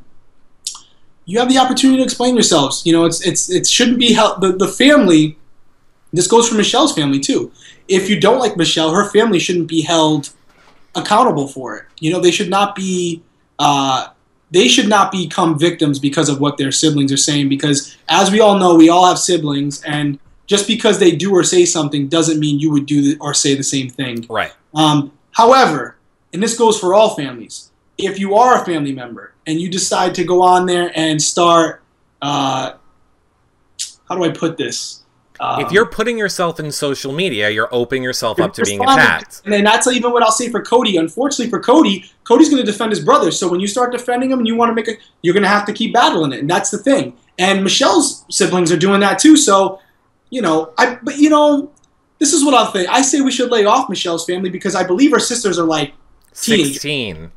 you have the opportunity to explain yourselves. You know, it's it's it shouldn't be held the, the family this goes for Michelle's family too. If you don't like Michelle, her family shouldn't be held accountable for it. You know, they should not be uh, they should not become victims because of what their siblings are saying. Because as we all know, we all have siblings, and just because they do or say something doesn't mean you would do or say the same thing. Right. Um, however, and this goes for all families, if you are a family member and you decide to go on there and start, uh, how do I put this? Um, if you're putting yourself in social media, you're opening yourself up to being attacked. And that's even what I'll say for Cody. Unfortunately for Cody, Cody's going to defend his brother. So when you start defending him and you want to make it, you're going to have to keep battling it. And that's the thing. And Michelle's siblings are doing that too. So, you know, I but you know, this is what I'll say. I say we should lay off Michelle's family because I believe her sisters are like teenagers. 16.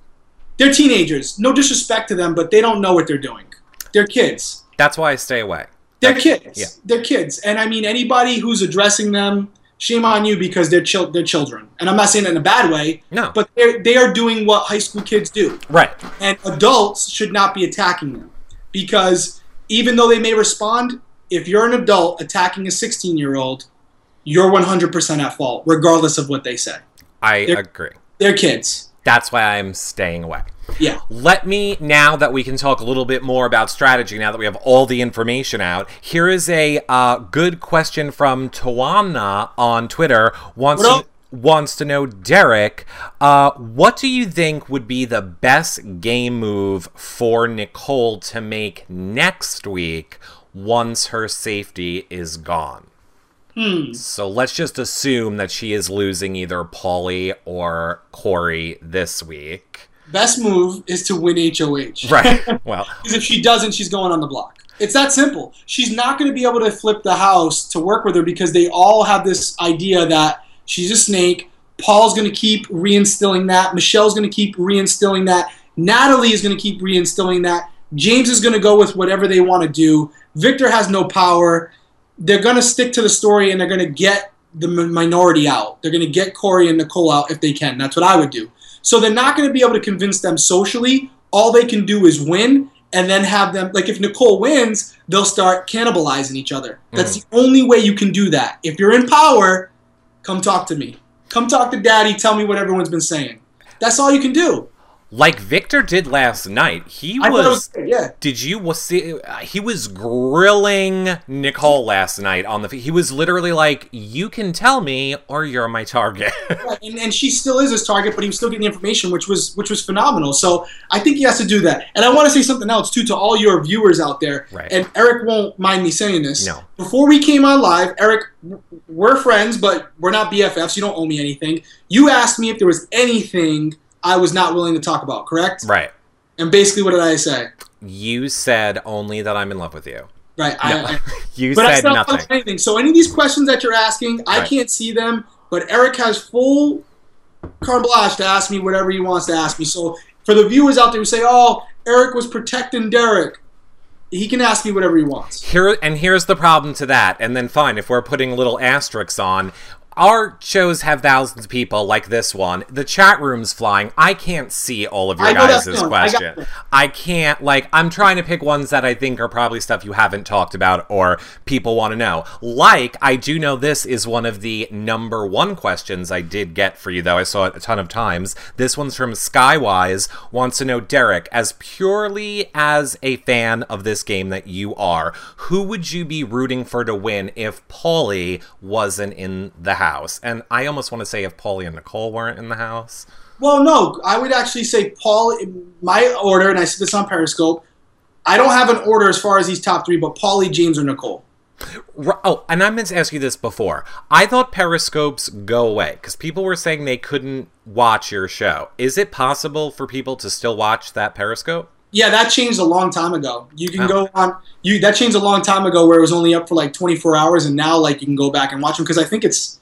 They're teenagers. No disrespect to them, but they don't know what they're doing. They're kids. That's why I stay away. They're kids. Yeah. They're kids. And I mean, anybody who's addressing them, shame on you because they're, chil- they're children. And I'm not saying that in a bad way. No. But they're, they are doing what high school kids do. Right. And adults should not be attacking them. Because even though they may respond, if you're an adult attacking a 16 year old, you're 100% at fault, regardless of what they say. I they're, agree. They're kids. That's why I'm staying away. Yeah. Let me, now that we can talk a little bit more about strategy, now that we have all the information out, here is a uh, good question from Tawana on Twitter. Wants to, wants to know, Derrick, uh, what do you think would be the best game move for Nicole to make next week once her safety is gone? Hmm. So let's just assume that she is losing either Paulie or Corey this week best move is to win HOH. Right. Well, [laughs] because if she doesn't, she's going on the block. It's that simple. She's not going to be able to flip the house to work with her because they all have this idea that she's a snake. Paul's going to keep reinstilling that. Michelle's going to keep reinstilling that. Natalie is going to keep reinstilling that. James is going to go with whatever they want to do. Victor has no power. They're going to stick to the story and they're going to get the minority out. They're going to get Corey and Nicole out if they can. That's what I would do. So they're not going to be able to convince them socially. All they can do is win and then have them like if Nicole wins, they'll start cannibalizing each other. That's mm. the only way you can do that. If you're in power, come talk to me. Come talk to daddy, tell me what everyone's been saying. That's all you can do like Victor did last night. He was, was yeah. Did you see? Uh, he was grilling Nicole last night on the. He was literally like, "You can tell me, or you're my target." [laughs] right. and, and she still is his target, but he was still getting the information, which was which was phenomenal. So I think he has to do that. And I want to say something else too to all your viewers out there. Right. And Eric won't mind me saying this. No. Before we came on live, Eric, we're friends, but we're not BFFs. You don't owe me anything. You asked me if there was anything I was not willing to talk about, correct? Right. And basically, what did I say? You said only that I'm in love with you. Right. No. I, I, [laughs] you but said I nothing. Anything. So any of these questions that you're asking, I right. can't see them, but Eric has full carte blanche to ask me whatever he wants to ask me. So for the viewers out there who say, "Oh, Eric was protecting Derrick," he can ask me whatever he wants. Here and here's the problem to that. And then fine, if we're putting little asterisks on, our shows have thousands of people like this one. The chat room's flying. I can't see all of your guys' question. I, I, can't like I'm trying to pick ones that I think are probably stuff you haven't talked about or people want to know. Like I do know this is one of the number one questions I did get for you though. I saw it a ton of times. This one's from Skywise wants to know Derrick as purely as a fan of this game that you are, who would you be rooting for to win if Paulie wasn't in the house? House. And I almost want to say if Paulie and Nicole weren't in the house. Well, no, I would actually say Paul. My order, and I said this on Periscope. I don't have an order as far as these top three, but Paulie, James, or Nicole. Oh, and I meant to ask you this before. I thought periscopes go away because people were saying they couldn't watch your show. Is it possible for people to still watch that periscope? Yeah, that changed a long time ago. You can oh. go on. You that changed a long time ago where it was only up for like 24 hours, and now like you can go back and watch them because I think it's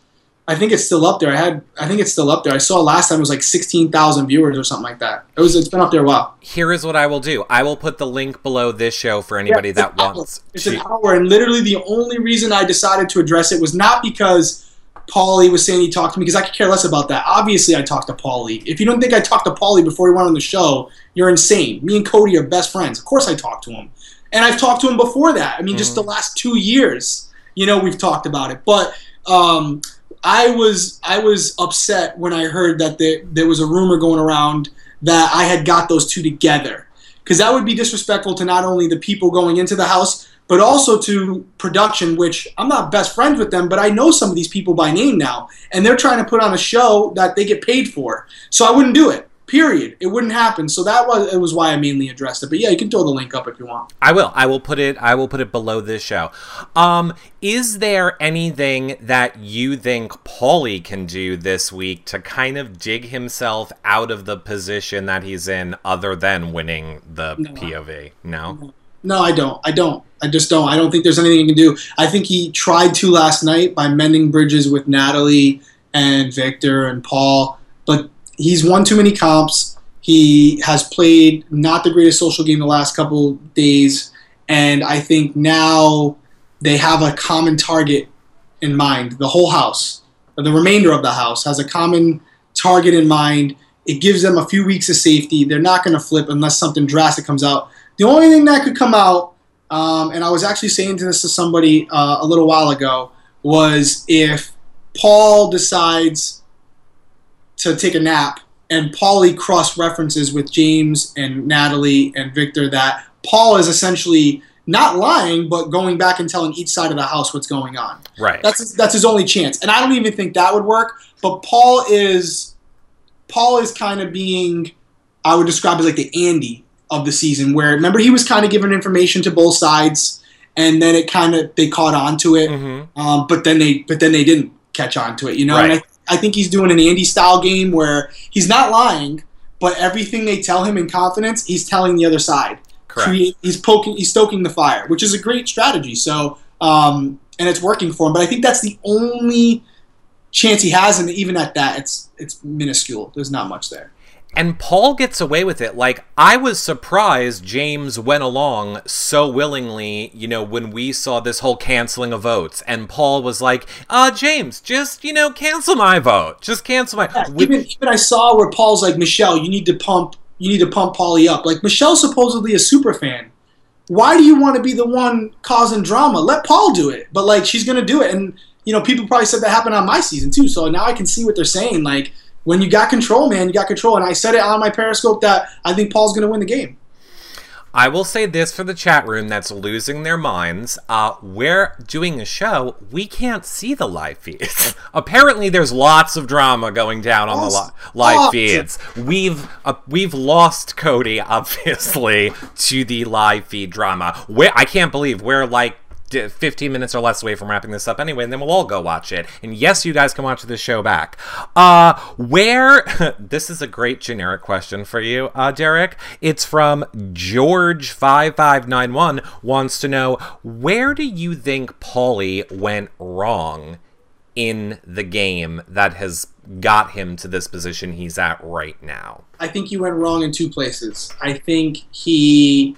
I think it's still up there. I had, I think it's still up there. I saw last time it was like sixteen thousand viewers or something like that. It was, it's been up there a while. Here is what I will do. I will put the link below this show for anybody yeah, that wants. It's to... an hour, and literally the only reason I decided to address it was not because Paulie was saying he talked to me because I could care less about that. Obviously, I talked to Paulie. If you don't think I talked to Paulie before he went on the show, you're insane. Me and Cody are best friends. Of course, I talked to him, and I've talked to him before that. I mean, mm-hmm. just the last two years, you know, we've talked about it, but. Um, I was I was upset when I heard that there, there was a rumor going around that I had got those two together. Because that would be disrespectful to not only the people going into the house but also to production which I'm not best friends with them but I know some of these people by name now and they're trying to put on a show that they get paid for. So I wouldn't do it Period. It wouldn't happen. So that was it was why I mainly addressed it. But yeah, you can throw the link up if you want. I will. I will put it I will put it below this show. Um is there anything that you think Paulie can do this week to kind of dig himself out of the position that he's in other than winning the no. POV? No? No, I don't. I don't. I just don't. I don't think there's anything he can do. I think he tried to last night by mending bridges with Natalie and Victor and Paul, but he's won too many comps. He has played not the greatest social game the last couple days, and I think now they have a common target in mind. The whole house, the remainder of the house, has a common target in mind. It gives them a few weeks of safety. They're not going to flip unless something drastic comes out. The only thing that could come out, um, and I was actually saying this to somebody uh, a little while ago, was if Paul decides to take a nap, and Paulie cross references with James and Natalie and Victor that Paul is essentially not lying, but going back and telling each side of the house what's going on. Right. That's that's his only chance, and I don't even think that would work. But Paul is Paul is kind of being I would describe as like the Andy of the season, where remember he was kind of giving information to both sides, and then it kind of they caught on to it, mm-hmm. um, but then they but then they didn't catch on to it, you know. Right. I think he's doing an Andy style game where he's not lying, but everything they tell him in confidence, he's telling the other side. Correct. he's poking, he's stoking the fire, which is a great strategy. So, um, and it's working for him. But I think that's the only chance he has, and even at that, it's it's minuscule. There's not much there. And Paul gets away with it. Like, I was surprised James went along so willingly, you know, when we saw this whole canceling of votes. And Paul was like, uh, James, just, you know, cancel my vote. Just cancel my yeah, even, even I saw where Paul's like, Michelle, you need to pump you need to pump Paulie up. Like Michelle's supposedly a super fan. Why do you want to be the one causing drama? Let Paul do it. But like she's gonna do it. And you know, people probably said that happened on my season too. So now I can see what they're saying. Like when you got control, man, you got control. And I said it on my Periscope that I think Paul's going to win the game. I will say this for the chat room that's losing their minds. Uh, we're doing a show. We can't see the live feeds. [laughs] Apparently, there's lots of drama going down on the li- live feeds. We've uh, we've lost Cody, [laughs] obviously, to the live feed drama. Where I can't believe we're like 15 minutes or less away from wrapping this up anyway, and then we'll all go watch it. And yes, you guys can watch this show back. Uh, where, [laughs] this is a great generic question for you, uh, Derrick. It's from George5591 wants to know, where do you think Paulie went wrong in the game that has got him to this position he's at right now? I think he went wrong in two places. I think he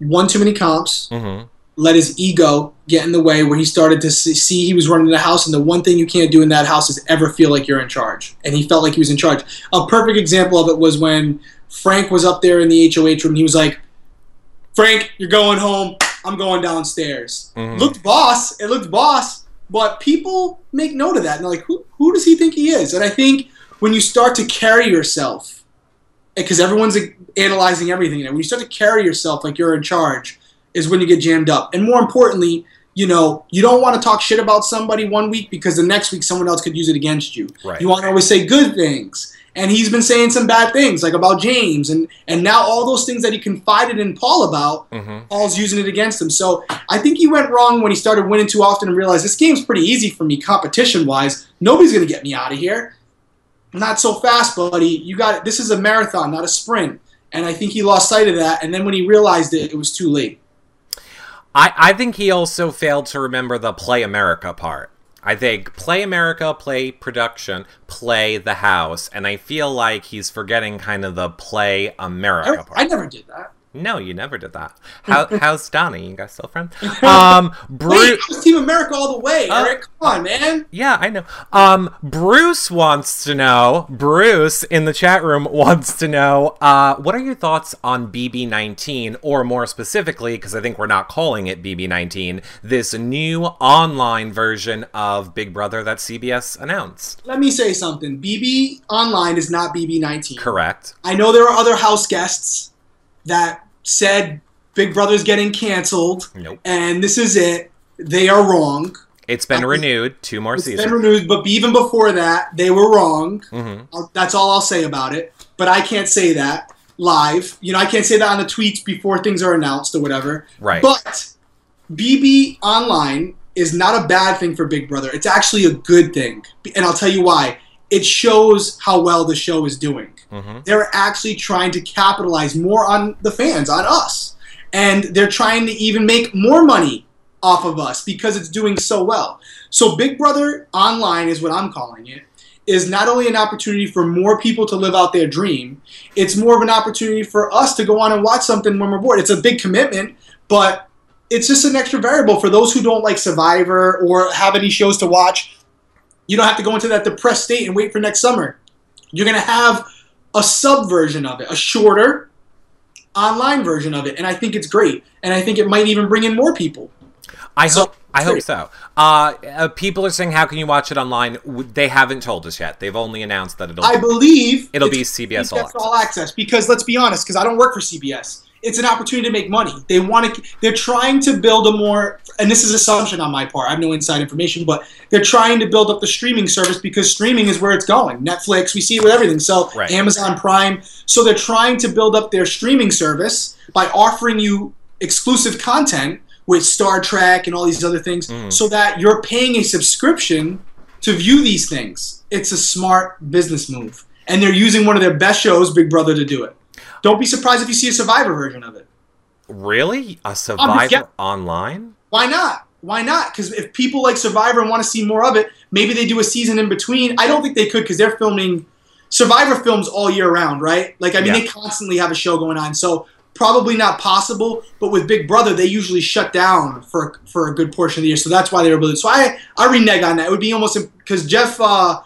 won too many comps, mm-hmm. let his ego get in the way where he started to see he was running the house, and the one thing you can't do in that house is ever feel like you're in charge. And he felt like he was in charge. A perfect example of it was when Frank was up there in the HOH room. He was like, Frank, you're going home. I'm going downstairs. Mm-hmm. Looked boss. It looked boss. But people make note of that. And they're like, who, who does he think he is? And I think when you start to carry yourself because everyone's analyzing everything. And when you start to carry yourself like you're in charge, is when you get jammed up. And more importantly, you know, you don't want to talk shit about somebody one week because the next week someone else could use it against you. Right. You want to always say good things. And he's been saying some bad things, like about James, and and now all those things that he confided in Paul about, Mhm. Paul's using it against him. So I think he went wrong when he started winning too often and realized this game's pretty easy for me, competition wise. Nobody's gonna get me out of here. Not so fast, buddy. You got this is a marathon, not a sprint. And I think he lost sight of that. And then when he realized it, it was too late. I, I think he also failed to remember the Play America part. I think Play America, Play Production, Play the House, and I feel like he's forgetting kind of the Play America I, part. I never did that. No, you never did that. [laughs] How, how's Donnie? You guys still friends? [laughs] Um, Bruce. Wait, I was Team America all the way. Uh, Eric, come on, man. Yeah, I know. Um, Bruce wants to know. Bruce in the chat room wants to know. Uh, what are your thoughts on BB19, or more specifically, because I think we're not calling it BB19, this new online version of Big Brother that CBS announced? Let me say something. BB Online is not BB19. Correct. I know there are other house guests that said Big Brother's getting canceled Nope. and this is it. They are wrong. It's been Uh, renewed. Two more It's seasons. been renewed, but even before that, they were wrong. hmm I'll- That's all I'll say about it. But I can't say that live. You know, I can't say that on the tweets before things are announced or whatever. Right. But BB Online is not a bad thing for Big Brother. It's actually a good thing. And I'll tell you why. It shows how well the show is doing. hmm They're actually trying to capitalize more on the fans, on us. And they're trying to even make more money off of us because it's doing so well. So Big Brother Online is what I'm calling it. Is not only an opportunity for more people to live out their dream, it's more of an opportunity for us to go on and watch something when we're bored. It's a big commitment, but it's just an extra variable for those who don't like Survivor or have any shows to watch. You don't have to go into that depressed state and wait for next summer. You're going to have a sub version of it, a shorter online version of it, and I think it's great. And I think it might even bring in more people. I So- hope. I hope so. Uh, uh, people are saying, "How can you watch it online?" They haven't told us yet. They've only announced that it'll. I believe It'll be CBS All All Access because let's be honest, because I don't work for CBS. It's an opportunity to make money. They want to. They're trying to build a more, and this is assumption on my part. I have no inside information, but they're trying to build up the streaming service because streaming is where it's going. Netflix, we see it with everything. So Right. Amazon Prime. So they're trying to build up their streaming service by offering you exclusive content with Star Trek and all these other things, Mhm. so that you're paying a subscription to view these things. It's a smart business move. And they're using one of their best shows, Big Brother, to do it. Don't be surprised if you see a Survivor version of it. Really? A Survivor online? Why not? Why not? Because if people like Survivor and want to see more of it, maybe they do a season in between. I don't think they could because they're filming Survivor films all year round, right? Like, I mean, Yeah. they constantly have a show going on. So probably not possible. But with Big Brother, they usually shut down for for a good portion of the year. So that's why they were able to. So I I renege on that. It would be almost because Jeff uh,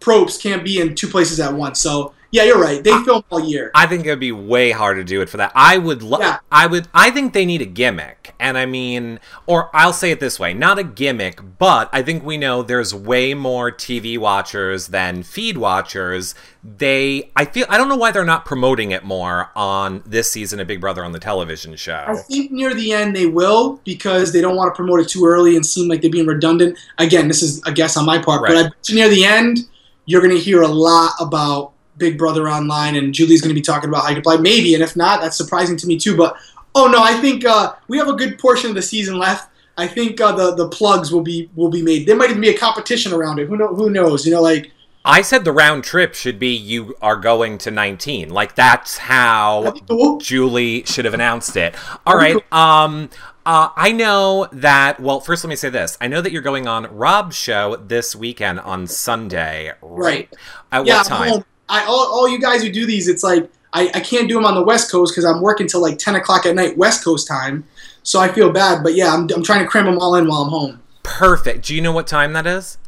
Probst can't be in two places at once. So yeah, you're right. They film all year. I think it'd be way hard to do it for that. I would love. Yeah. I would. I think they need a gimmick, and I mean, or I'll say it this way: not a gimmick, but I think we know there's way more TV watchers than feed watchers. They, I feel, I don't know why they're not promoting it more on this season of Big Brother on the television show. I think near the end they will because they don't want to promote it too early and seem like they're being redundant. Again, this is a guess on my part, Right. but I bet near the end you're going to hear a lot about Big Brother online, and Julie's going to be talking about how you can play. Maybe, and if not, that's surprising to me too. But oh no, I think uh, we have a good portion of the season left. I think uh, the the plugs will be will be made. There might even be a competition around it. Who know? Who knows? You know, like I said the round trip should be you are going to 19. Like that's how. Julie should have announced it. All right. Um uh, I know that. Well, first, let me say this. I know that you're going on Rob's show this weekend on Sunday, right? Right. At yeah, what time? I all, all you guys who do these, it's like I, I can't do them on the West Coast because I'm working till like 10 o'clock at night West Coast time. So I feel bad, but yeah, I'm, I'm trying to cram them all in while I'm home. Perfect. Do you know what time that is?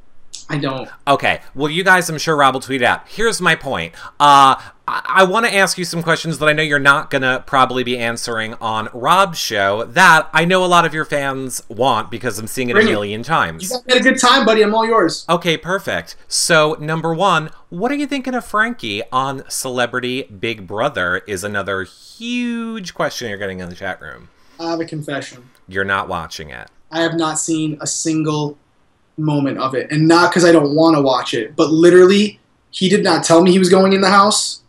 I don't. Okay. Well, you guys, I'm sure Rob will tweet out. Here's my point. Uh, I, I want to ask you some questions that I know you're not going to probably be answering on Rob's show that I know a lot of your fans want because I'm seeing it a million times. You had a good time, buddy. I'm all yours. Okay, perfect. So, number one, what are you thinking of Frankie on Celebrity Big Brother? Is another huge question you're getting in the chat room. I have a confession. You're not watching it. I have not seen a single moment of it, and not because I don't want to watch it, but literally, he did not tell me he was going in the house,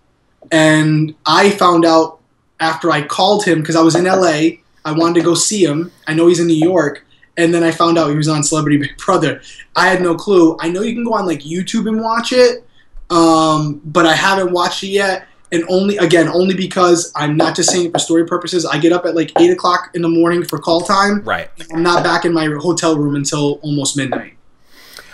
and I found out after I called him because I was in LA. I wanted to go see him. I know he's in New York, and then I found out he was on Celebrity Big Brother. I had no clue. I know you can go on like YouTube and watch it, um, but I haven't watched it yet. And only again, only because I'm not just saying it for story purposes. I get up at like eight o'clock in the morning for call time. Right. I'm not back in my hotel room until almost midnight.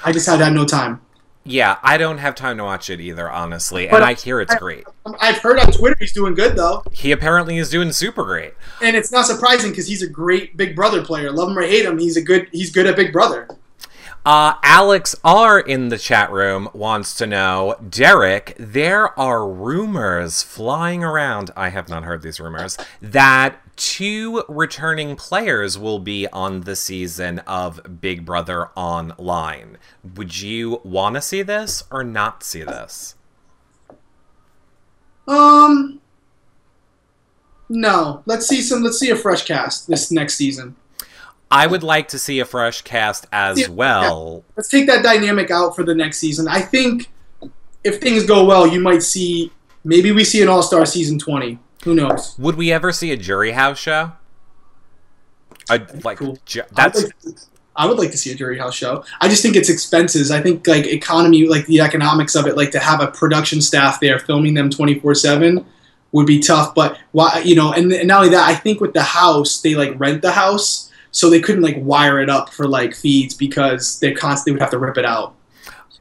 I just had had no time. Yeah, I don't have time to watch it either, honestly, But and I hear it's great. I've heard on Twitter he's doing good though, He apparently is doing super great. and it's not surprising because he's a great Big Brother player. Love him or hate him, he's a good he's good at Big Brother. Uh, Alex R in the chat room wants to know, Derrick, there are rumors flying around. I have not heard these rumors that two returning players will be on the season of Big Brother Online. Would you want to see this or not see this? Um, no. Let's see some. Let's see a fresh cast this next season. I would like to see a fresh cast as Yeah, well. Let's take that dynamic out for the next season. I think if things go well, you might see. Maybe we see an All Star season twenty. Who knows? Would we ever see a jury house show? A, like cool. ju- I would that's like to- I would like to see a jury house show. I just think it's expenses. I think like economy, like the economics of it, like to have a production staff there filming them twenty four seven would be tough. But why, you know, and, and not only that, I think with the house, they like rent the house, so they couldn't like wire it up for like feeds because they constantly would have to rip it out.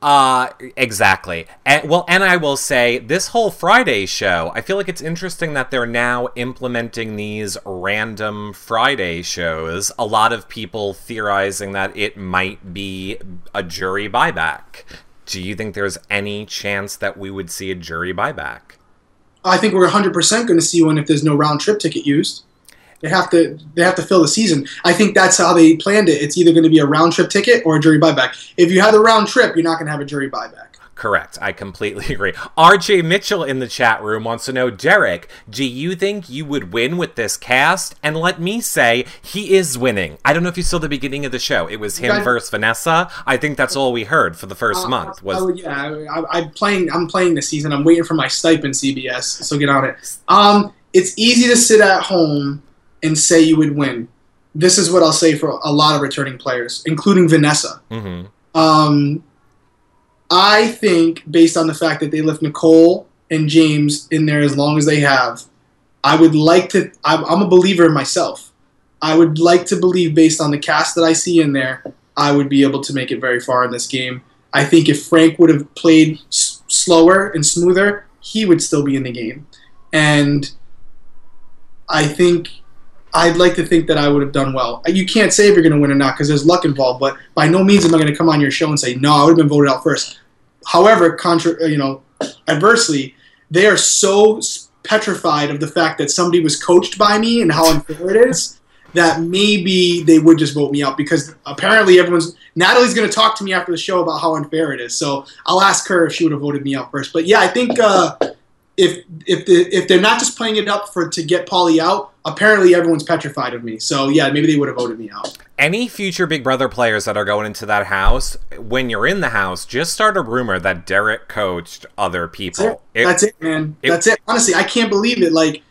Uh, exactly. And well, and I will say this whole Friday show, I feel like it's interesting that they're now implementing these random Friday shows. A lot of people theorizing that it might be a jury buyback. Do you think there's any chance that we would see a jury buyback? I think we're 100% going to see one if there's no round trip ticket used. They have to they have to fill the season. I think that's how they planned it. It's either going to be a round trip ticket or a jury buyback. If you have the round trip, you're not going to have a jury buyback. Correct. I completely [laughs] agree. RJ Mitchell in the chat room wants to know, Derrick, do you think you would win with this cast? And let me say, he is winning. I don't know if you saw the beginning of the show. It was him Okay. versus Vanessa. I think that's all we heard for the first Uh, month. Was oh, yeah, I, I, I'm playing. I'm playing this season. I'm waiting for my stipend, CBS. So get on it. Um, it's easy to sit at home and say you would win. This is what I'll say for a lot of returning players, including Vanessa. hmm Um, I think, based on the fact that they left Nicole and James in there as long as they have, I would like to. I'm, I'm a believer in myself. I would like to believe, based on the cast that I see in there, I would be able to make it very far in this game. I think if Frank would have played s- slower and smoother, he would still be in the game. And I think I'd like to think that I would have done well. You can't say if you're going to win or not because there's luck involved, but by no means am I going to come on your show and say, no, I would have been voted out first. However, contra- you know, adversely, they are so petrified of the fact that somebody was coached by me and how unfair it is that maybe they would just vote me out because apparently everyone's Natalie's going to talk to me after the show about how unfair it is. So I'll ask her if she would have voted me out first. But yeah, I think uh, if if the, if they're not just playing it up for to get Paulie out, apparently everyone's petrified of me. So yeah, maybe they would have voted me out. Any future Big Brother players that are going into that house, when you're in the house, just start a rumor that Derrick coached other That's people. it. It- That's it, man. it- That's it. Honestly, I can't believe it. Like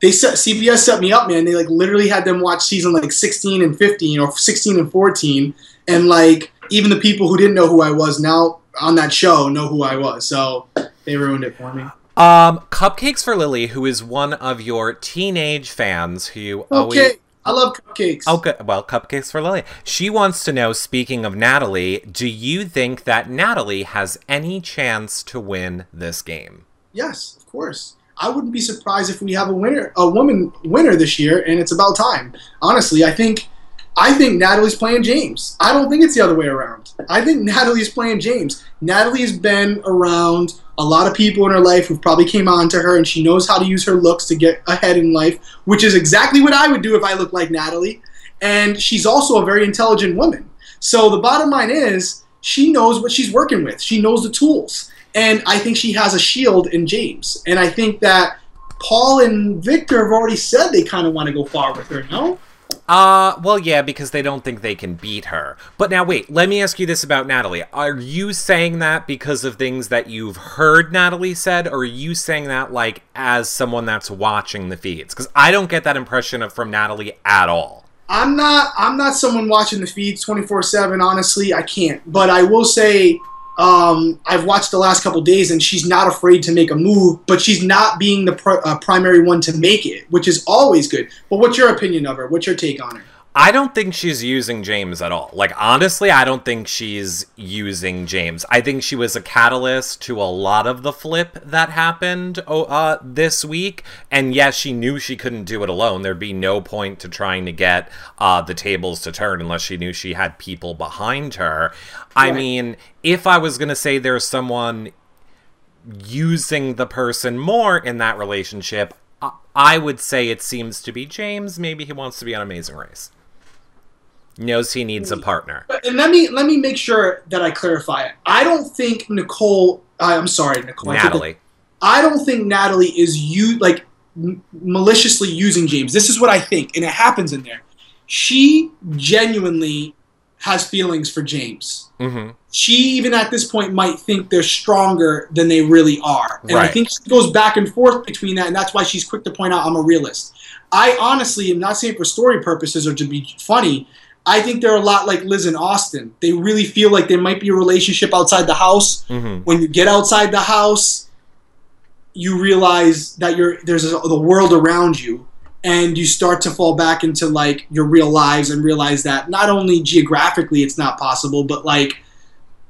they set CBS set me up, man. They like literally had them watch season like 16 and 15 or 16 and 14, and like even the people who didn't know who I was now on that show know who I was. So they ruined it for me. Um, Cupcakes for Lily, who is one of your teenage fans who always Okay, I love cupcakes. Good. Well, Cupcakes for Lily. She wants to know, speaking of Natalie, do you think that Natalie has any chance to win this game? Yes, of course. I wouldn't be surprised if we have a winner, a woman winner this year, and it's about time. Honestly, I think, I think Natalie's playing James. I don't think it's the other way around. I think Natalie's playing James. Natalie's been around a lot of people in her life who probably came on to her, and she knows how to use her looks to get ahead in life, which is exactly what I would do if I looked like Natalie. And she's also a very intelligent woman. So the bottom line is, she knows what she's working with. She knows the tools. And I think she has a shield in James. And I think that Paul and Victor have already said they kind of want to go far with her, no? Uh, well, yeah, because they don't think they can beat her. But now, wait, let me ask you this about Natalie. Are you saying that because of things that you've heard Natalie said, or are you saying that, like, as someone that's watching the feeds? Because I don't get that impression of from Natalie at all. I'm not. I'm not someone watching the feeds 24 seven. Honestly, I can't. But I will say, um, I've watched the last couple days, and she's not afraid to make a move. But she's not being the pr- uh, primary one to make it, which is always good. But what's your opinion of her? What's your take on her? I don't think she's using James at all. Like, honestly, I don't think she's using James. I think she was a catalyst to a lot of the flip that happened uh, this week. And yes, she knew she couldn't do it alone. There'd be no point to trying to get uh, the tables to turn unless she knew she had people behind her. I mean, if I was going to say there's someone using the person more in that relationship, I would say it seems to be James. Maybe he wants to be on Amazing Race knows he needs a partner. And let me let me make sure that I clarify it. I don't think Nicole. I'm sorry, Nicole. Natalie. I, don't think Natalie is you like m- maliciously using James. This is what I think, and it happens in there. She genuinely has feelings for James. Mm-hmm. She even at this point might think they're stronger than they really are, and Right. I think she goes back and forth between that, and that's why she's quick to point out I'm a realist. I honestly am not saying for story purposes or to be funny. I think they're a lot like Liz and Austin. They really feel like there might be a relationship outside the house. Mm-hmm. When you get outside the house, you realize that you're there's a, the world around you, and you start to fall back into like your real lives and realize that not only geographically it's not possible, but like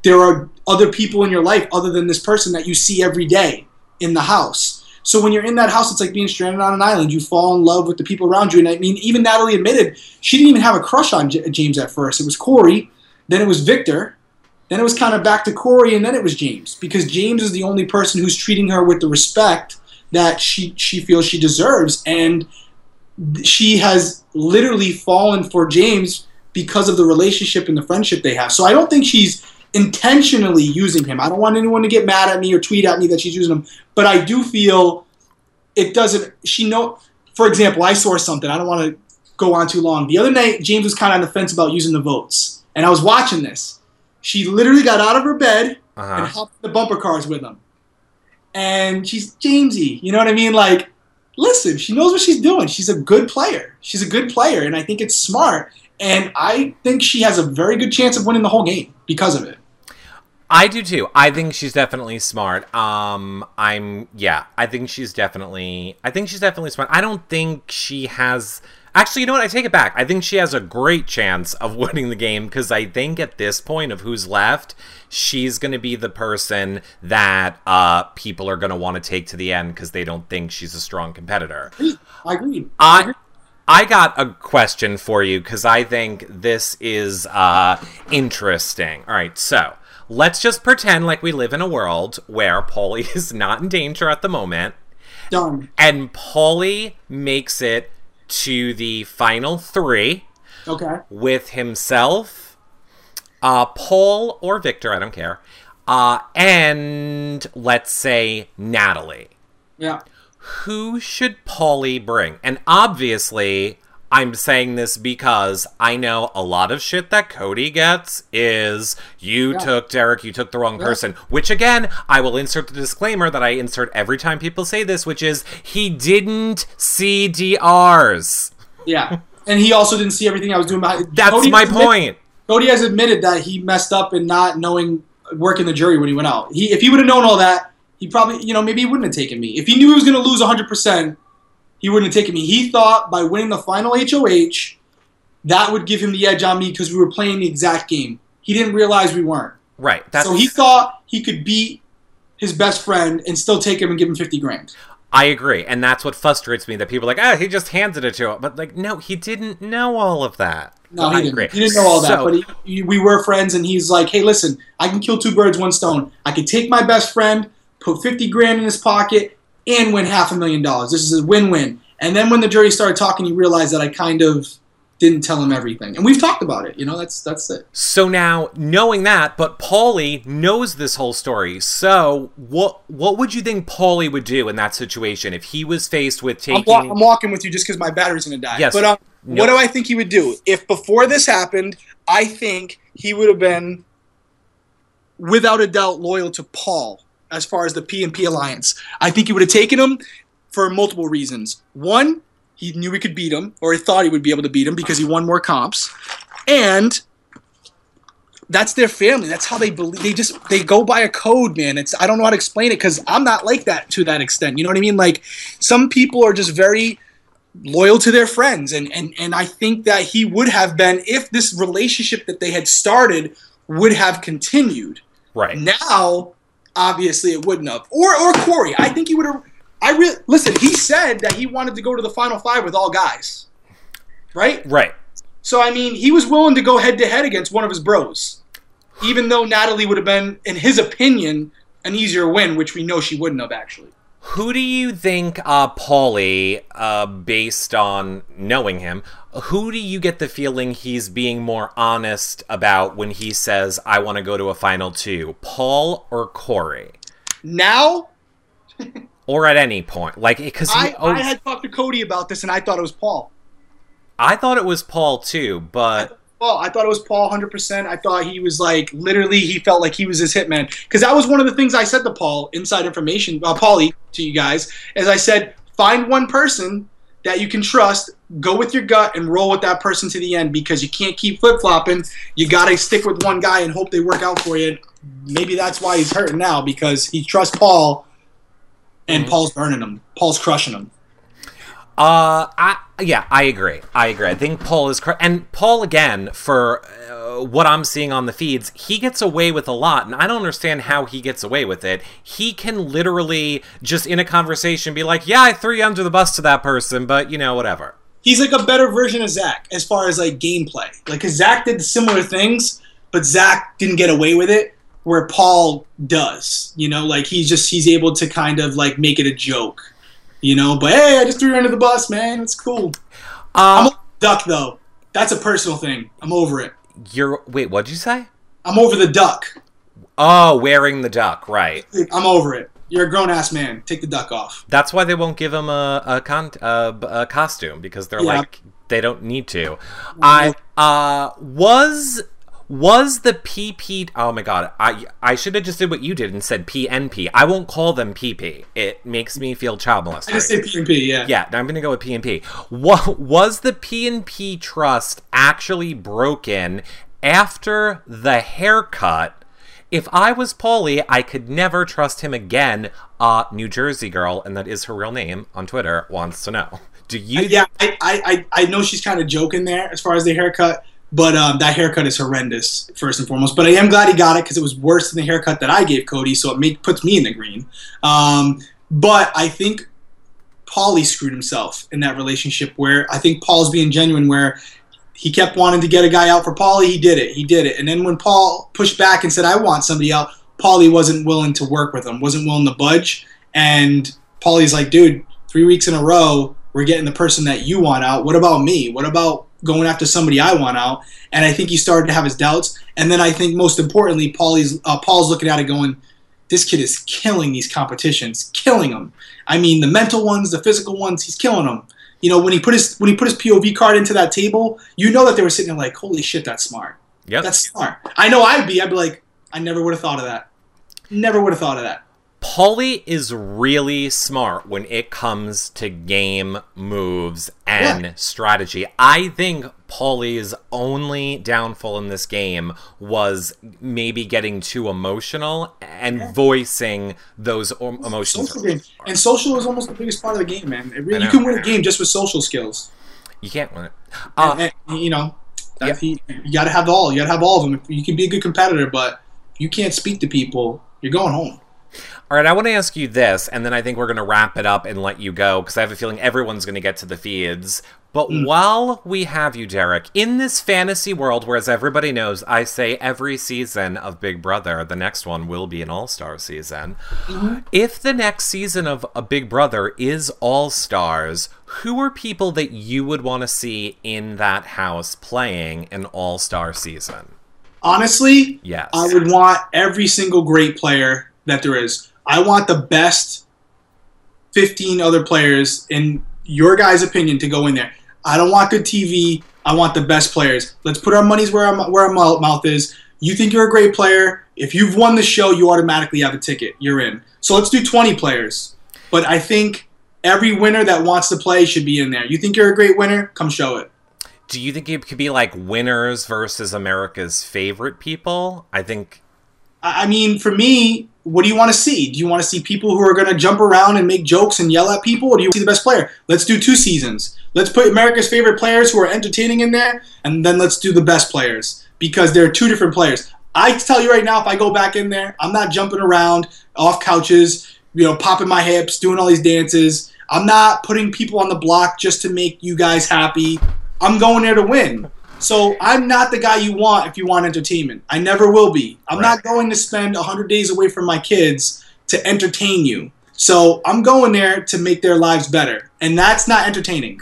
there are other people in your life other than this person that you see every day in the house. So when you're in that house, it's like being stranded on an island. You fall in love with the people around you. And I mean, even Natalie admitted she didn't even have a crush on J- James at first. It was Corey, then it was Victor, then it was kind of back to Corey, and then it was James because James is the only person who's treating her with the respect that she she feels she deserves, and she has literally fallen for James because of the relationship and the friendship they have. So I don't think she's intentionally using him. I don't want anyone to get mad at me or tweet at me that she's using him, but I do feel it doesn't. She know, for example, I saw something. I don't want to go on too long. The other night, James was kind of on the fence about using the votes, and I was watching this. She literally got out of her bed and Uh-huh. hopped the bumper cars with him, and she's Jamesy. You know what I mean? Like, listen, she knows what she's doing. She's a good player. She's a good player, and I think it's smart. And I think she has a very good chance of winning the whole game because of it. I do too. I think she's definitely smart. Um, I'm yeah. I think she's definitely. I think she's definitely smart. I don't think she has. Actually, you know what? I take it back. I think she has a great chance of [laughs] winning the game because I think at this point of who's left, she's going to be the person that uh, people are going to want to take to the end because they don't think she's a strong competitor. I agree. I I got a question for you because I think this is uh, interesting. All right, so let's just pretend like we live in a world where Paulie [laughs] is not in danger at the moment, Done. and Paulie makes it to the final three Okay. with himself, uh, Paul or Victor, I don't care, uh, and let's say Natalie Yeah. who should Paulie bring? And obviously, I'm saying this because I know a lot of shit that Cody gets is you Yeah. took Derrick, you took the wrong person. Which again, I will insert the disclaimer that I insert every time people say this, which is he didn't see DRs. Yeah. And he also didn't see everything I was doing behind. [laughs] That's Cody my admit- point. Cody has admitted that he messed up in not knowing working the jury when he went out. He, if he would have known all that, he probably, you know, maybe he wouldn't have taken me. If he knew he was going to lose 100%, he wouldn't have taken me. He thought by winning the final HOH, that would give him the edge on me because we were playing the exact game. He didn't realize we weren't. Right. That's so he thought he could beat his best friend and still take him and give him 50 grand. I agree, and that's what frustrates me that people are like, ah, he just handed it to him. But like, no, he didn't know all of that. No, he agree. didn't. He didn't know all that, So- but he, he- we were friends, and he's like, "Hey, listen, I can kill two birds, one stone. I can take my best friend, put fifty grand in his pocket, and win half a million dollars. This is a win-win." And then when the jury started talking, he realized that I kind of didn't tell him everything, and we've talked about it. You know, that's that's it. So now, knowing that, but Paulie knows this whole story. So, what what would you think Paulie would do in that situation if he was faced with I'm, taking? wa- I'm walking with you just because my battery's gonna die. Yes. But um, What do I think he would do? If before this happened, I think he would have been, without a doubt, loyal to Paul as far as the PNP alliance. I think he would have taken him for multiple reasons. One, he knew he could beat him, or he thought he would be able to beat him because he won more comps, and that's their family. That's how they believe. They just they go by a code, man. It's I don't know how to explain it because I'm not like that to that extent. You know what I mean? Like some people are just very loyal to their friends, and and and I think that he would have been if this relationship that they had started would have continued. Right now, obviously it wouldn't have. Or or Corey, I think he would have. I really listen. He said that he wanted to go to the final five with all guys, right? Right. So I mean, he was willing to go head to head against one of his bros, even though Natalie would have been, in his opinion, an easier win, which we know she wouldn't have actually. Who do you think, uh, Paulie, uh, based on knowing him, who do you get the feeling he's being more honest about when he says, I want to go to a final two? Paul or Corey? Now? [laughs] or at any point? Like, because I, I had talked to Cody about this and I thought it was Paul. I thought it was Paul too, but. Paul. I thought it was Paul 100%. I thought he was like, literally, he felt like he was his hitman. Because that was one of the things I said to Paul, inside information, uh, Paulie, to you guys, as I said, find one person that you can trust, go with your gut, and roll with that person to the end because you can't keep flip flopping. You got to stick with one guy and hope they work out for you. Maybe that's why he's hurting now because he trusts Paul and mm-hmm. Paul's burning him. Paul's crushing him. Uh, I yeah, I agree. I agree. I think Paul is correct, and Paul again for uh, what I'm seeing on the feeds, he gets away with a lot, and I don't understand how he gets away with it. He can literally just in a conversation be like, "Yeah, I threw you under the bus to that person, but you know, whatever." He's like a better version of Zach as far as like gameplay. Like, Zach did similar things, but Zach didn't get away with it where Paul does. You know, like he's just he's able to kind of like make it a joke you know. But hey, I just threw you under the bus, man. It's cool. Um, I'm a duck though. That's a personal thing. I'm over it. You're wait. What'd you say? I'm over the duck. Oh, wearing the duck, right? I'm over it. You're a grown ass man. Take the duck off. That's why they won't give him a a, con- a, a costume because they're yeah. like they don't need to. I uh was was the PP? Oh my god! I I should have just did what you did and said PNP. I won't call them PP. It makes me feel child [laughs] molested. I say PNP. Yeah. Yeah. I'm gonna go with PNP. What was the PNP trust actually broken after the haircut? If I was Paulie, I could never trust him again. Uh, New Jersey girl, and that is her real name on Twitter, wants to know. Do you? Uh, yeah, I, I, I know she's kind of joking there as far as the haircut but um, that haircut is horrendous, first and foremost. But I am glad he got it because it was worse than the haircut that I gave Cody, so it make, puts me in the green. Um, but I think Paulie screwed himself in that relationship where I think Paul's being genuine, where he kept wanting to get a guy out for Paulie. He did it. He did it. And then when Paul pushed back and said, I want somebody out, Paulie wasn't willing to work with him, wasn't willing to budge. And Paulie's like, dude, three weeks in a row, we're getting the person that you want out. What about me? What about going after somebody I want out. And I think he started to have his doubts. And then I think most importantly, Paul's uh, Paul's looking at it going, this kid is killing these competitions, killing them. I mean, the mental ones, the physical ones, he's killing them. You know, when he put his when he put his POV card into that table, you know that they were sitting there like, holy shit, that's smart. Yeah, that's smart. I know I'd be. I'd be like, I never would have thought of that. Never would have thought of that. Paulie is really smart when it comes to game moves and yeah. strategy. I think Paulie's only downfall in this game was maybe getting too emotional and yeah. voicing those emotions. Social game. And social is almost the biggest part of the game, man. Really, you can win a game just with social skills. You can't win it. Uh, and, you know, you, you got to have all. You got to have all of them. You can be a good competitor, but you can't speak to people. You're going home. All right, I want to ask you this, and then I think we're going to wrap it up and let you go because I have a feeling everyone's going to get to the feeds. But mm. while we have you, Derrick, in this fantasy world, where as everybody knows, I say every season of Big Brother, the next one will be an All Star season. Mm-hmm. If the next season of a Big Brother is All Stars, who are people that you would want to see in that house playing an All Star season? Honestly, yes. I would want every single great player that there is. I want the best 15 other players, in your guys' opinion, to go in there. I don't want good TV. I want the best players. Let's put our money's where our, where our mouth is. You think you're a great player. If you've won the show, you automatically have a ticket. You're in. So let's do 20 players. But I think every winner that wants to play should be in there. You think you're a great winner? Come show it. Do you think it could be like winners versus America's favorite people? I think. I mean, for me, what do you want to see? Do you want to see people who are going to jump around and make jokes and yell at people, or do you want to see the best player? Let's do two seasons. Let's put America's favorite players who are entertaining in there, and then let's do the best players because there are two different players. I tell you right now, if I go back in there, I'm not jumping around off couches, you know, popping my hips, doing all these dances. I'm not putting people on the block just to make you guys happy. I'm going there to win. So I'm not the guy you want if you want entertainment. I never will be. I'm right. not going to spend 100 days away from my kids to entertain you. So I'm going there to make their lives better. And that's not entertaining.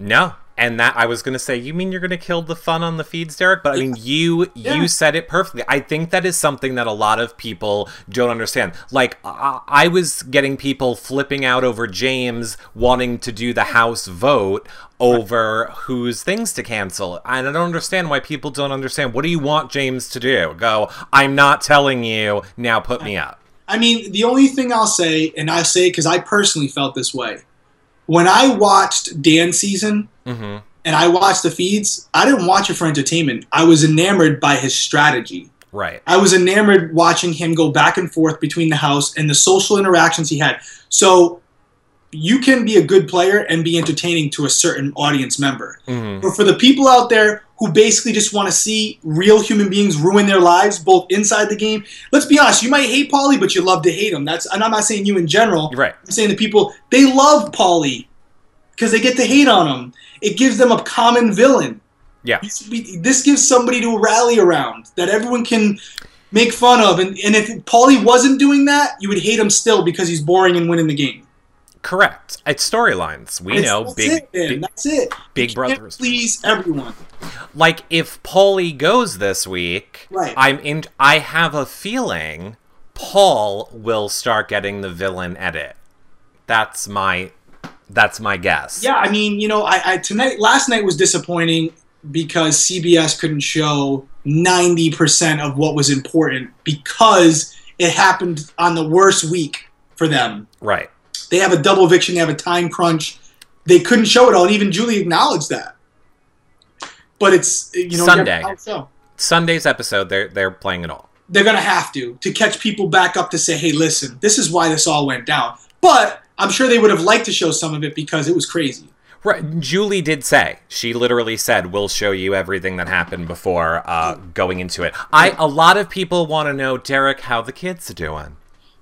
No, and that I was going to say, you mean you're going to kill the fun on the feeds, Derrick? But I mean, you yeah. you said it perfectly. I think that is something that a lot of people don't understand. Like I, I was getting people flipping out over James wanting to do the House vote over whose things to cancel. And I don't understand why people don't understand. What do you want James to do? Go, I'm not telling you. Now put me up. I mean, the only thing I'll say, and I say it because I personally felt this way when I watched Dan season mm-hmm. and I watched the feeds, I didn't watch it for entertainment. I was enamored by his strategy. Right. I was enamored watching him go back and forth between the house and the social interactions he had. So you can be a good player and be entertaining to a certain audience member. Mm-hmm. But for the people out there who basically just want to see real human beings ruin their lives, both inside the game. Let's be honest, you might hate Paulie, but you love to hate him. That's and I'm not saying you in general. Right. I'm saying the people they love Paulie because they get to hate on him. It gives them a common villain. Yeah. This gives somebody to rally around that everyone can make fun of. And, and if Paulie wasn't doing that, you would hate him still because he's boring and winning the game. Correct. It's storylines. We know that's big, it, big. That's it. Big brothers. Please everyone. Like if Paulie goes this week, right. I'm in. I have a feeling Paul will start getting the villain edit. That's my. That's my guess. Yeah, I mean, you know, I, I tonight last night was disappointing because CBS couldn't show ninety percent of what was important because it happened on the worst week for them. Right they have a double eviction. They have a time crunch. They couldn't show it all, and even Julie acknowledged that. But it's you know Sunday. Sunday's episode, they're they're playing it all. They're gonna have to to catch people back up to say, hey, listen, this is why this all went down. But I'm sure they would have liked to show some of it because it was crazy. Right. Julie did say she literally said, "We'll show you everything that happened before uh, going into it." I a lot of people want to know, Derrick, how the kids are doing.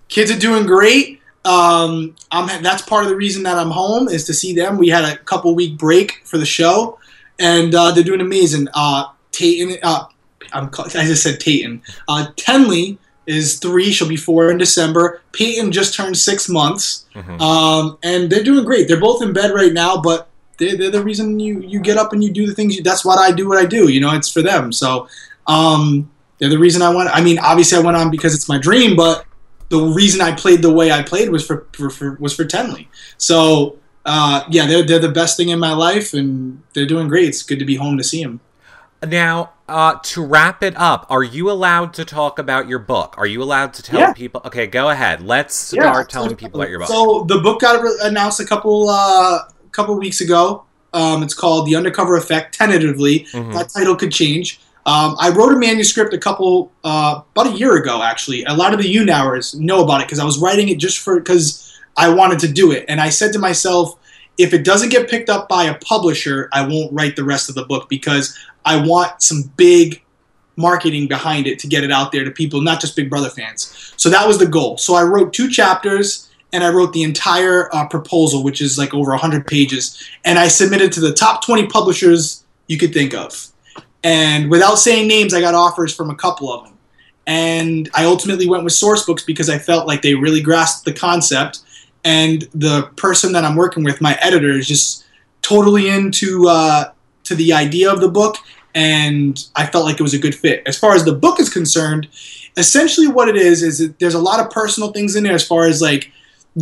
Kids are doing great. Um, I'm that's part of the reason that I'm home is to see them. We had a couple week break for the show, and uh, they're doing amazing. Uh, Tayton, uh, I'm, I just said Tayton. Uh, Tenley is three. She'll be four in December. Peyton just turned six months, mm-hmm. um, and they're doing great. They're both in bed right now, but they're, they're, the reason you you get up and you do the things. You, that's what I do. What I do. You know, it's for them. So. Um, they're the reason I went. I mean, obviously, I went on because it's my dream, but the reason I played the way I played was for, for, for was for Tenley. So uh, yeah, they're they're the best thing in my life, and they're doing great. It's good to be home to see them. Now, uh, to wrap it up, are you allowed to talk about your book? Are you allowed to tell yeah. people? Okay, go ahead. Let's start yeah, telling people about your book. So the book got announced a couple uh, couple weeks ago. Um, it's called The Undercover Effect. Tentatively, mm-hmm. that title could change. Um, I wrote a manuscript a couple, uh, about a year ago, actually. A lot of the YouNowers know about it because I was writing it just for because I wanted to do it. And I said to myself, if it doesn't get picked up by a publisher, I won't write the rest of the book because I want some big marketing behind it to get it out there to people, not just Big Brother fans. So that was the goal. So I wrote two chapters and I wrote the entire uh, proposal, which is like over 100 pages, and I submitted to the top 20 publishers you could think of. And without saying names, I got offers from a couple of them. And I ultimately went with Sourcebooks because I felt like they really grasped the concept. And the person that I'm working with, my editor, is just totally into uh, to the idea of the book, and I felt like it was a good fit. As far as the book is concerned, essentially what it is is there's a lot of personal things in there as far as like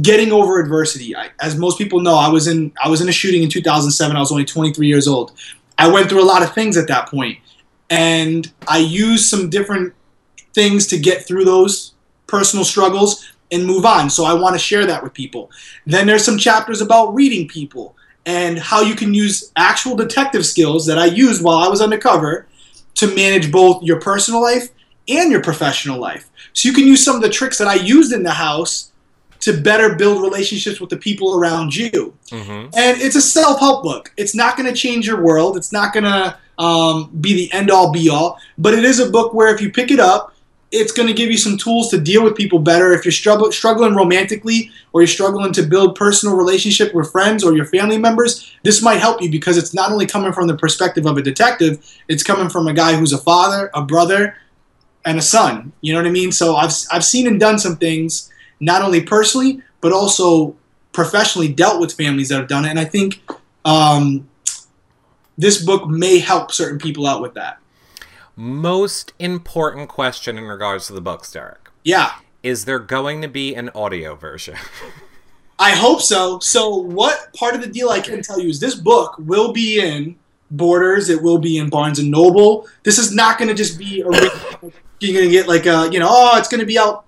getting over adversity. I, as most people know, I was in I was in a shooting in 2007. I was only 23 years old. I went through a lot of things at that point, and I used some different things to get through those personal struggles and move on. So I want to share that with people. Then there's some chapters about reading people and how you can use actual detective skills that I used while I was undercover to manage both your personal life and your professional life. So you can use some of the tricks that I used in the house to better build relationships with the people around you. Mm-hmm. And it's a self help book. It's not going to change your world. It's not going to um, be the end all be all. But it is a book where if you pick it up, it's going to give you some tools to deal with people better. If you're strugg- struggling romantically or you're struggling to build personal relationship with friends or your family members, this might help you because it's not only coming from the perspective of a detective, it's coming from a guy who's a father, a brother, and a son. You know what I mean? So I've I've seen and done some things not only personally but also professionally dealt with families that have done it, and I think um, this book may help certain people out with that. Most important question in regards to the books, Derrick. Yeah. Is there going to be an audio version? [laughs] I hope so. So, what part of the deal I can tell you is this book will be in Borders. It will be in Barnes and Noble. This is not going to just be a. [coughs] you're going to get like a you know oh it's going to be out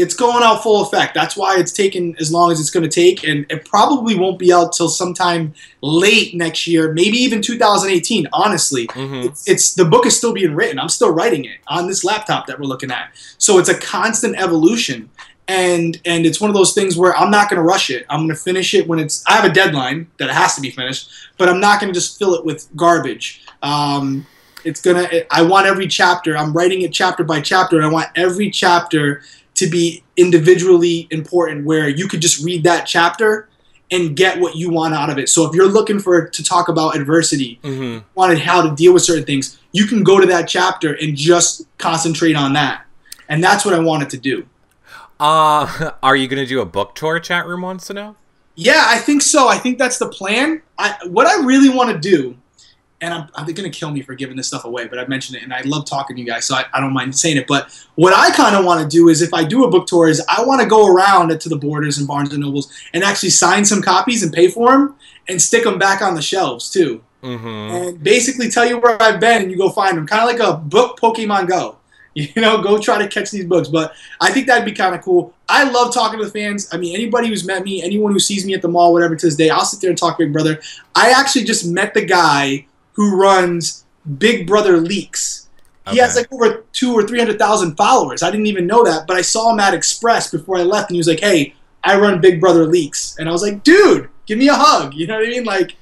it's going out full effect. That's why it's taken as long as it's going to take, and it probably won't be out till sometime late next year, maybe even 2018. Honestly, mm-hmm. it's, it's, the book is still being written. I'm still writing it on this laptop that we're looking at. So it's a constant evolution, and and it's one of those things where I'm not going to rush it. I'm going to finish it when it's. I have a deadline that it has to be finished, but I'm not going to just fill it with garbage. Um, it's gonna. I want every chapter. I'm writing it chapter by chapter, and I want every chapter to be individually important where you could just read that chapter and get what you want out of it. So if you're looking for to talk about adversity, mm-hmm. wanted how to deal with certain things, you can go to that chapter and just concentrate on that. And that's what I wanted to do. Uh, [laughs] are you going to do a book tour? Chat room wants to know. Yeah, I think so. I think that's the plan. I, what I really want to do and I'm, I'm going to kill me for giving this stuff away, but I mentioned it, and I love talking to you guys, so I, I don't mind saying it. But what I kind of want to do is, if I do a book tour, is I want to go around to the Borders and Barnes and Nobles and actually sign some copies and pay for them and stick them back on the shelves too, mm-hmm. and basically tell you where I've been and you go find them, kind of like a book Pokemon Go. [laughs] You know, go try to catch these books. But I think that'd be kind of cool. I love talking to the fans. I mean, anybody who's met me, anyone who sees me at the mall, whatever to this day, I'll sit there and talk Big Brother. I actually just met the guy who runs Big Brother Leaks. He has like over two or three hundred thousand followers. I didn't even know that, but I saw him at Express before I left, and he was like, "Hey, I run Big Brother Leaks," and I was like, "Dude, give me a hug." You know what I mean? Like,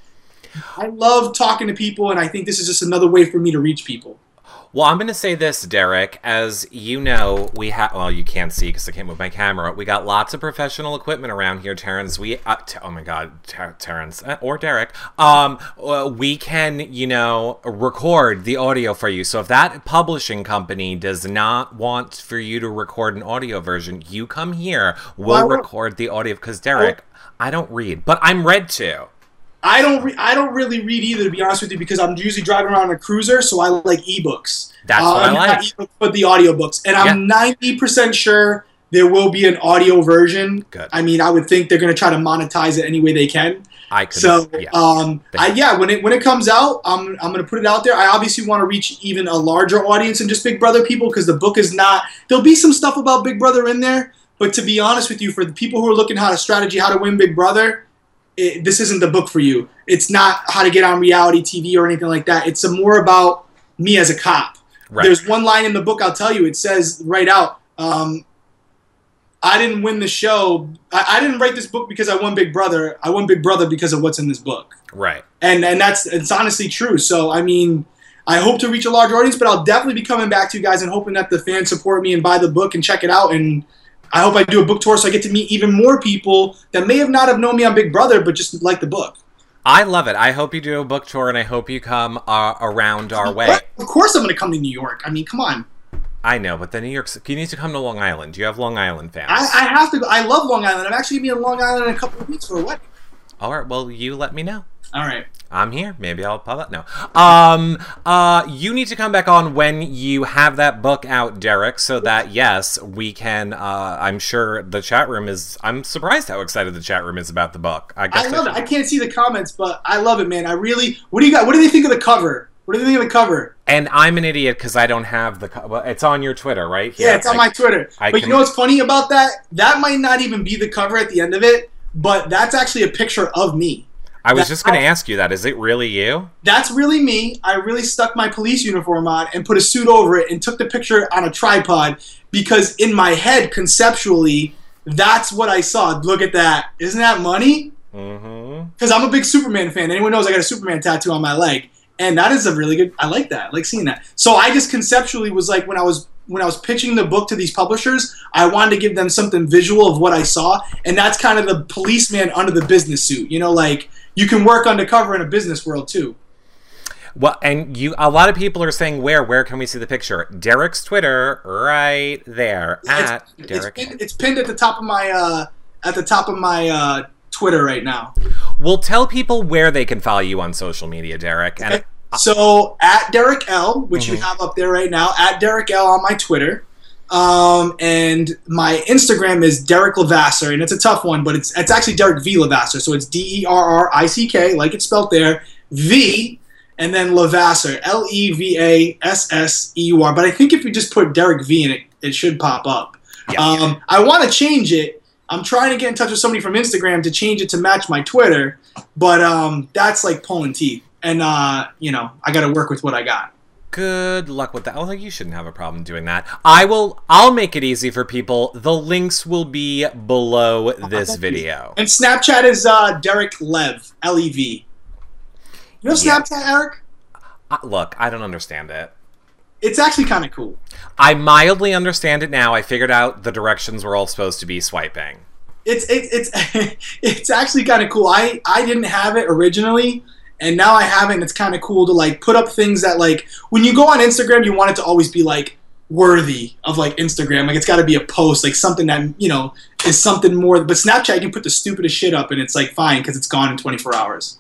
I love talking to people, and I think this is just another way for me to reach people. Well, I'm going to say this, Derrick. As you know, we have. Well, you can't see because I can't move my camera. We got lots of professional equipment around here, Terrence. We. Uh, t- oh my God, Ter- Terrence uh, or Derrick. Um, uh, we can, you know, record the audio for you. So if that publishing company does not want for you to record an audio version, you come here. We'll record the audio because Derrick, I don't read, but I'm read to. I don't re- I don't really read either to be honest with you because I'm usually driving around in a cruiser, so I like ebooks. That's uh, what I like. Ebooks, but the audiobooks, and I'm ninety yeah. percent sure there will be an audio version. Good. I mean, I would think they're going to try to monetize it any way they can. I could. So, yeah. um, I, yeah, when it when it comes out, I'm I'm going to put it out there. I obviously want to reach even a larger audience than just Big Brother people because the book is not. There'll be some stuff about Big Brother in there, but to be honest with you, for the people who are looking how to strategy how to win Big Brother it, this isn't the book for you. It's not how to get on reality TV or anything like that. It's more about me as a cop. Right. There's one line in the book I'll tell you. It says right out, um, I didn't win the show. I, I, didn't write this book because I won Big Brother. I won Big Brother because of what's in this book. Right. And and that's it's honestly true. So I mean, I hope to reach a larger audience, but I'll definitely be coming back to you guys and hoping that the fans support me and buy the book and check it out and I hope I do a book tour so I get to meet even more people that may have not have known me on Big Brother, but just like the book. I love it. I hope you do a book tour, and I hope you come uh, around our way. Of course, I'm going to come to New York. I mean, come on. I know, but the New York, you need to come to Long Island. Do you have Long Island fans? I, I have to. I love Long Island. I'm actually going to be in Long Island in a couple of weeks for a wedding. All right. Well, you let me know. All right. I'm here. Maybe I'll pop up. No. Um. Uh. You need to come back on when you have that book out, Derrick, so that yes, we can. Uh. I'm sure the chat room is. I'm surprised how excited the chat room is about the book. I guess I love it. I can't see the comments, but I love it, man. I really. What do you got? What do they think of the cover? What do they think of the cover? And I'm an idiot because I don't have the. Co- well, it's on your Twitter, right? Yeah, it's on I- my Twitter. I but can- you know what's funny about that? That might not even be the cover at the end of it, but that's actually a picture of me. I was that- just going to ask you that. Is it really you? That's really me. I really stuck my police uniform on and put a suit over it and took the picture on a tripod because in my head, conceptually, that's what I saw. Look at that. Isn't that money? Mm-hmm. Because I'm a big Superman fan. Anyone knows I got a Superman tattoo on my leg. And that is a really good I like that. I like seeing that. So I just conceptually was like when I was when I was pitching the book to these publishers, I wanted to give them something visual of what I saw, and that's kind of the policeman under the business suit. You know, like you can work undercover in a business world too. Well, and you, a lot of people are saying, where, where can we see the picture? Derrick's Twitter, right there at it's, Derrick. it's, pinned, it's pinned at the top of my uh, at the top of my uh, Twitter right now. We'll tell people where they can follow you on social media, Derrick. And. So at Derrick L, which Mm-hmm. you have up there right now, at Derrick L on my Twitter, um, and my Instagram is Derrick Levasseur, and it's a tough one, but it's it's actually Derrick V Levasseur, so it's D E R R I C K, like it's spelled there, V, and then Levasseur, L E V A S S E U R. But I think if you just put Derrick V in it, it should pop up. Yeah. Um, I want to change it. I'm trying to get in touch with somebody from Instagram to change it to match my Twitter, but um, that's like pulling teeth. And uh, you know, I got to work with what I got. good luck with that. Oh, you shouldn't have a problem doing that. I will. I'll make it easy for people. The links will be below this video. And Snapchat is uh, Derrick Lev, L E V. You know Yeah. Snapchat, Eric? Uh, look, I don't understand it. It's actually kind of cool. I mildly understand it now. I figured out the directions we're all supposed to be swiping. It's it's it's [laughs] it's actually kind of cool. I I didn't have it originally, and now I have it. and It's kind of cool to like put up things that like when you go on Instagram, you want it to always be like worthy of like Instagram. Like it's got to be a post, like something that you know is something more. But Snapchat, you can put the stupidest shit up, and it's like fine because it's gone in 24 hours.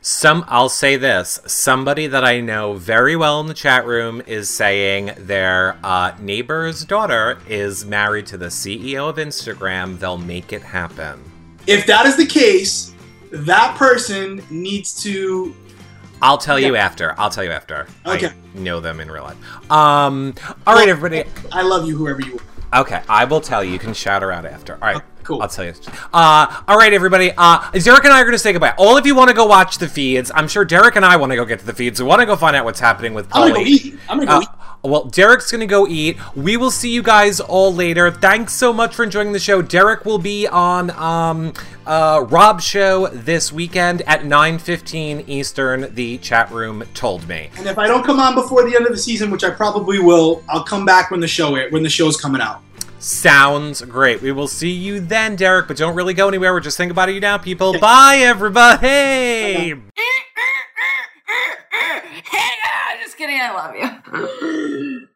Some I'll say this. Somebody that I know very well in the chat room is saying their uh, neighbor's daughter is married to the CEO of Instagram. They'll make it happen. If that is the case, that person needs to I'll tell you after. I'll tell you after. Okay. I know them in real life. Um. All right, everybody. I love you, whoever you are. Okay, I will tell you. You can shout her out after. All right, Okay, cool. I'll tell you. Uh, all right, everybody. Uh, Derrick and I are going to say goodbye. All of you want to go watch the feeds. I'm sure Derrick and I want to go get to the feeds. We want to go find out what's happening with I'm gonna go eat. I'm gonna go Uh, eat. Well, Derrick's gonna go eat. We will see you guys all later. Thanks so much for enjoying the show. Derrick will be on um, uh, Rob's show this weekend at 9:15 Eastern. The chat room told me. And if I don't come on before the end of the season, which I probably will, I'll come back when the show when the show's coming out. Sounds great. We will see you then, Derrick. But don't really go anywhere. We're just thinking about you now, people. Bye, everybody. [laughs] hey, just kidding. I love you. [laughs]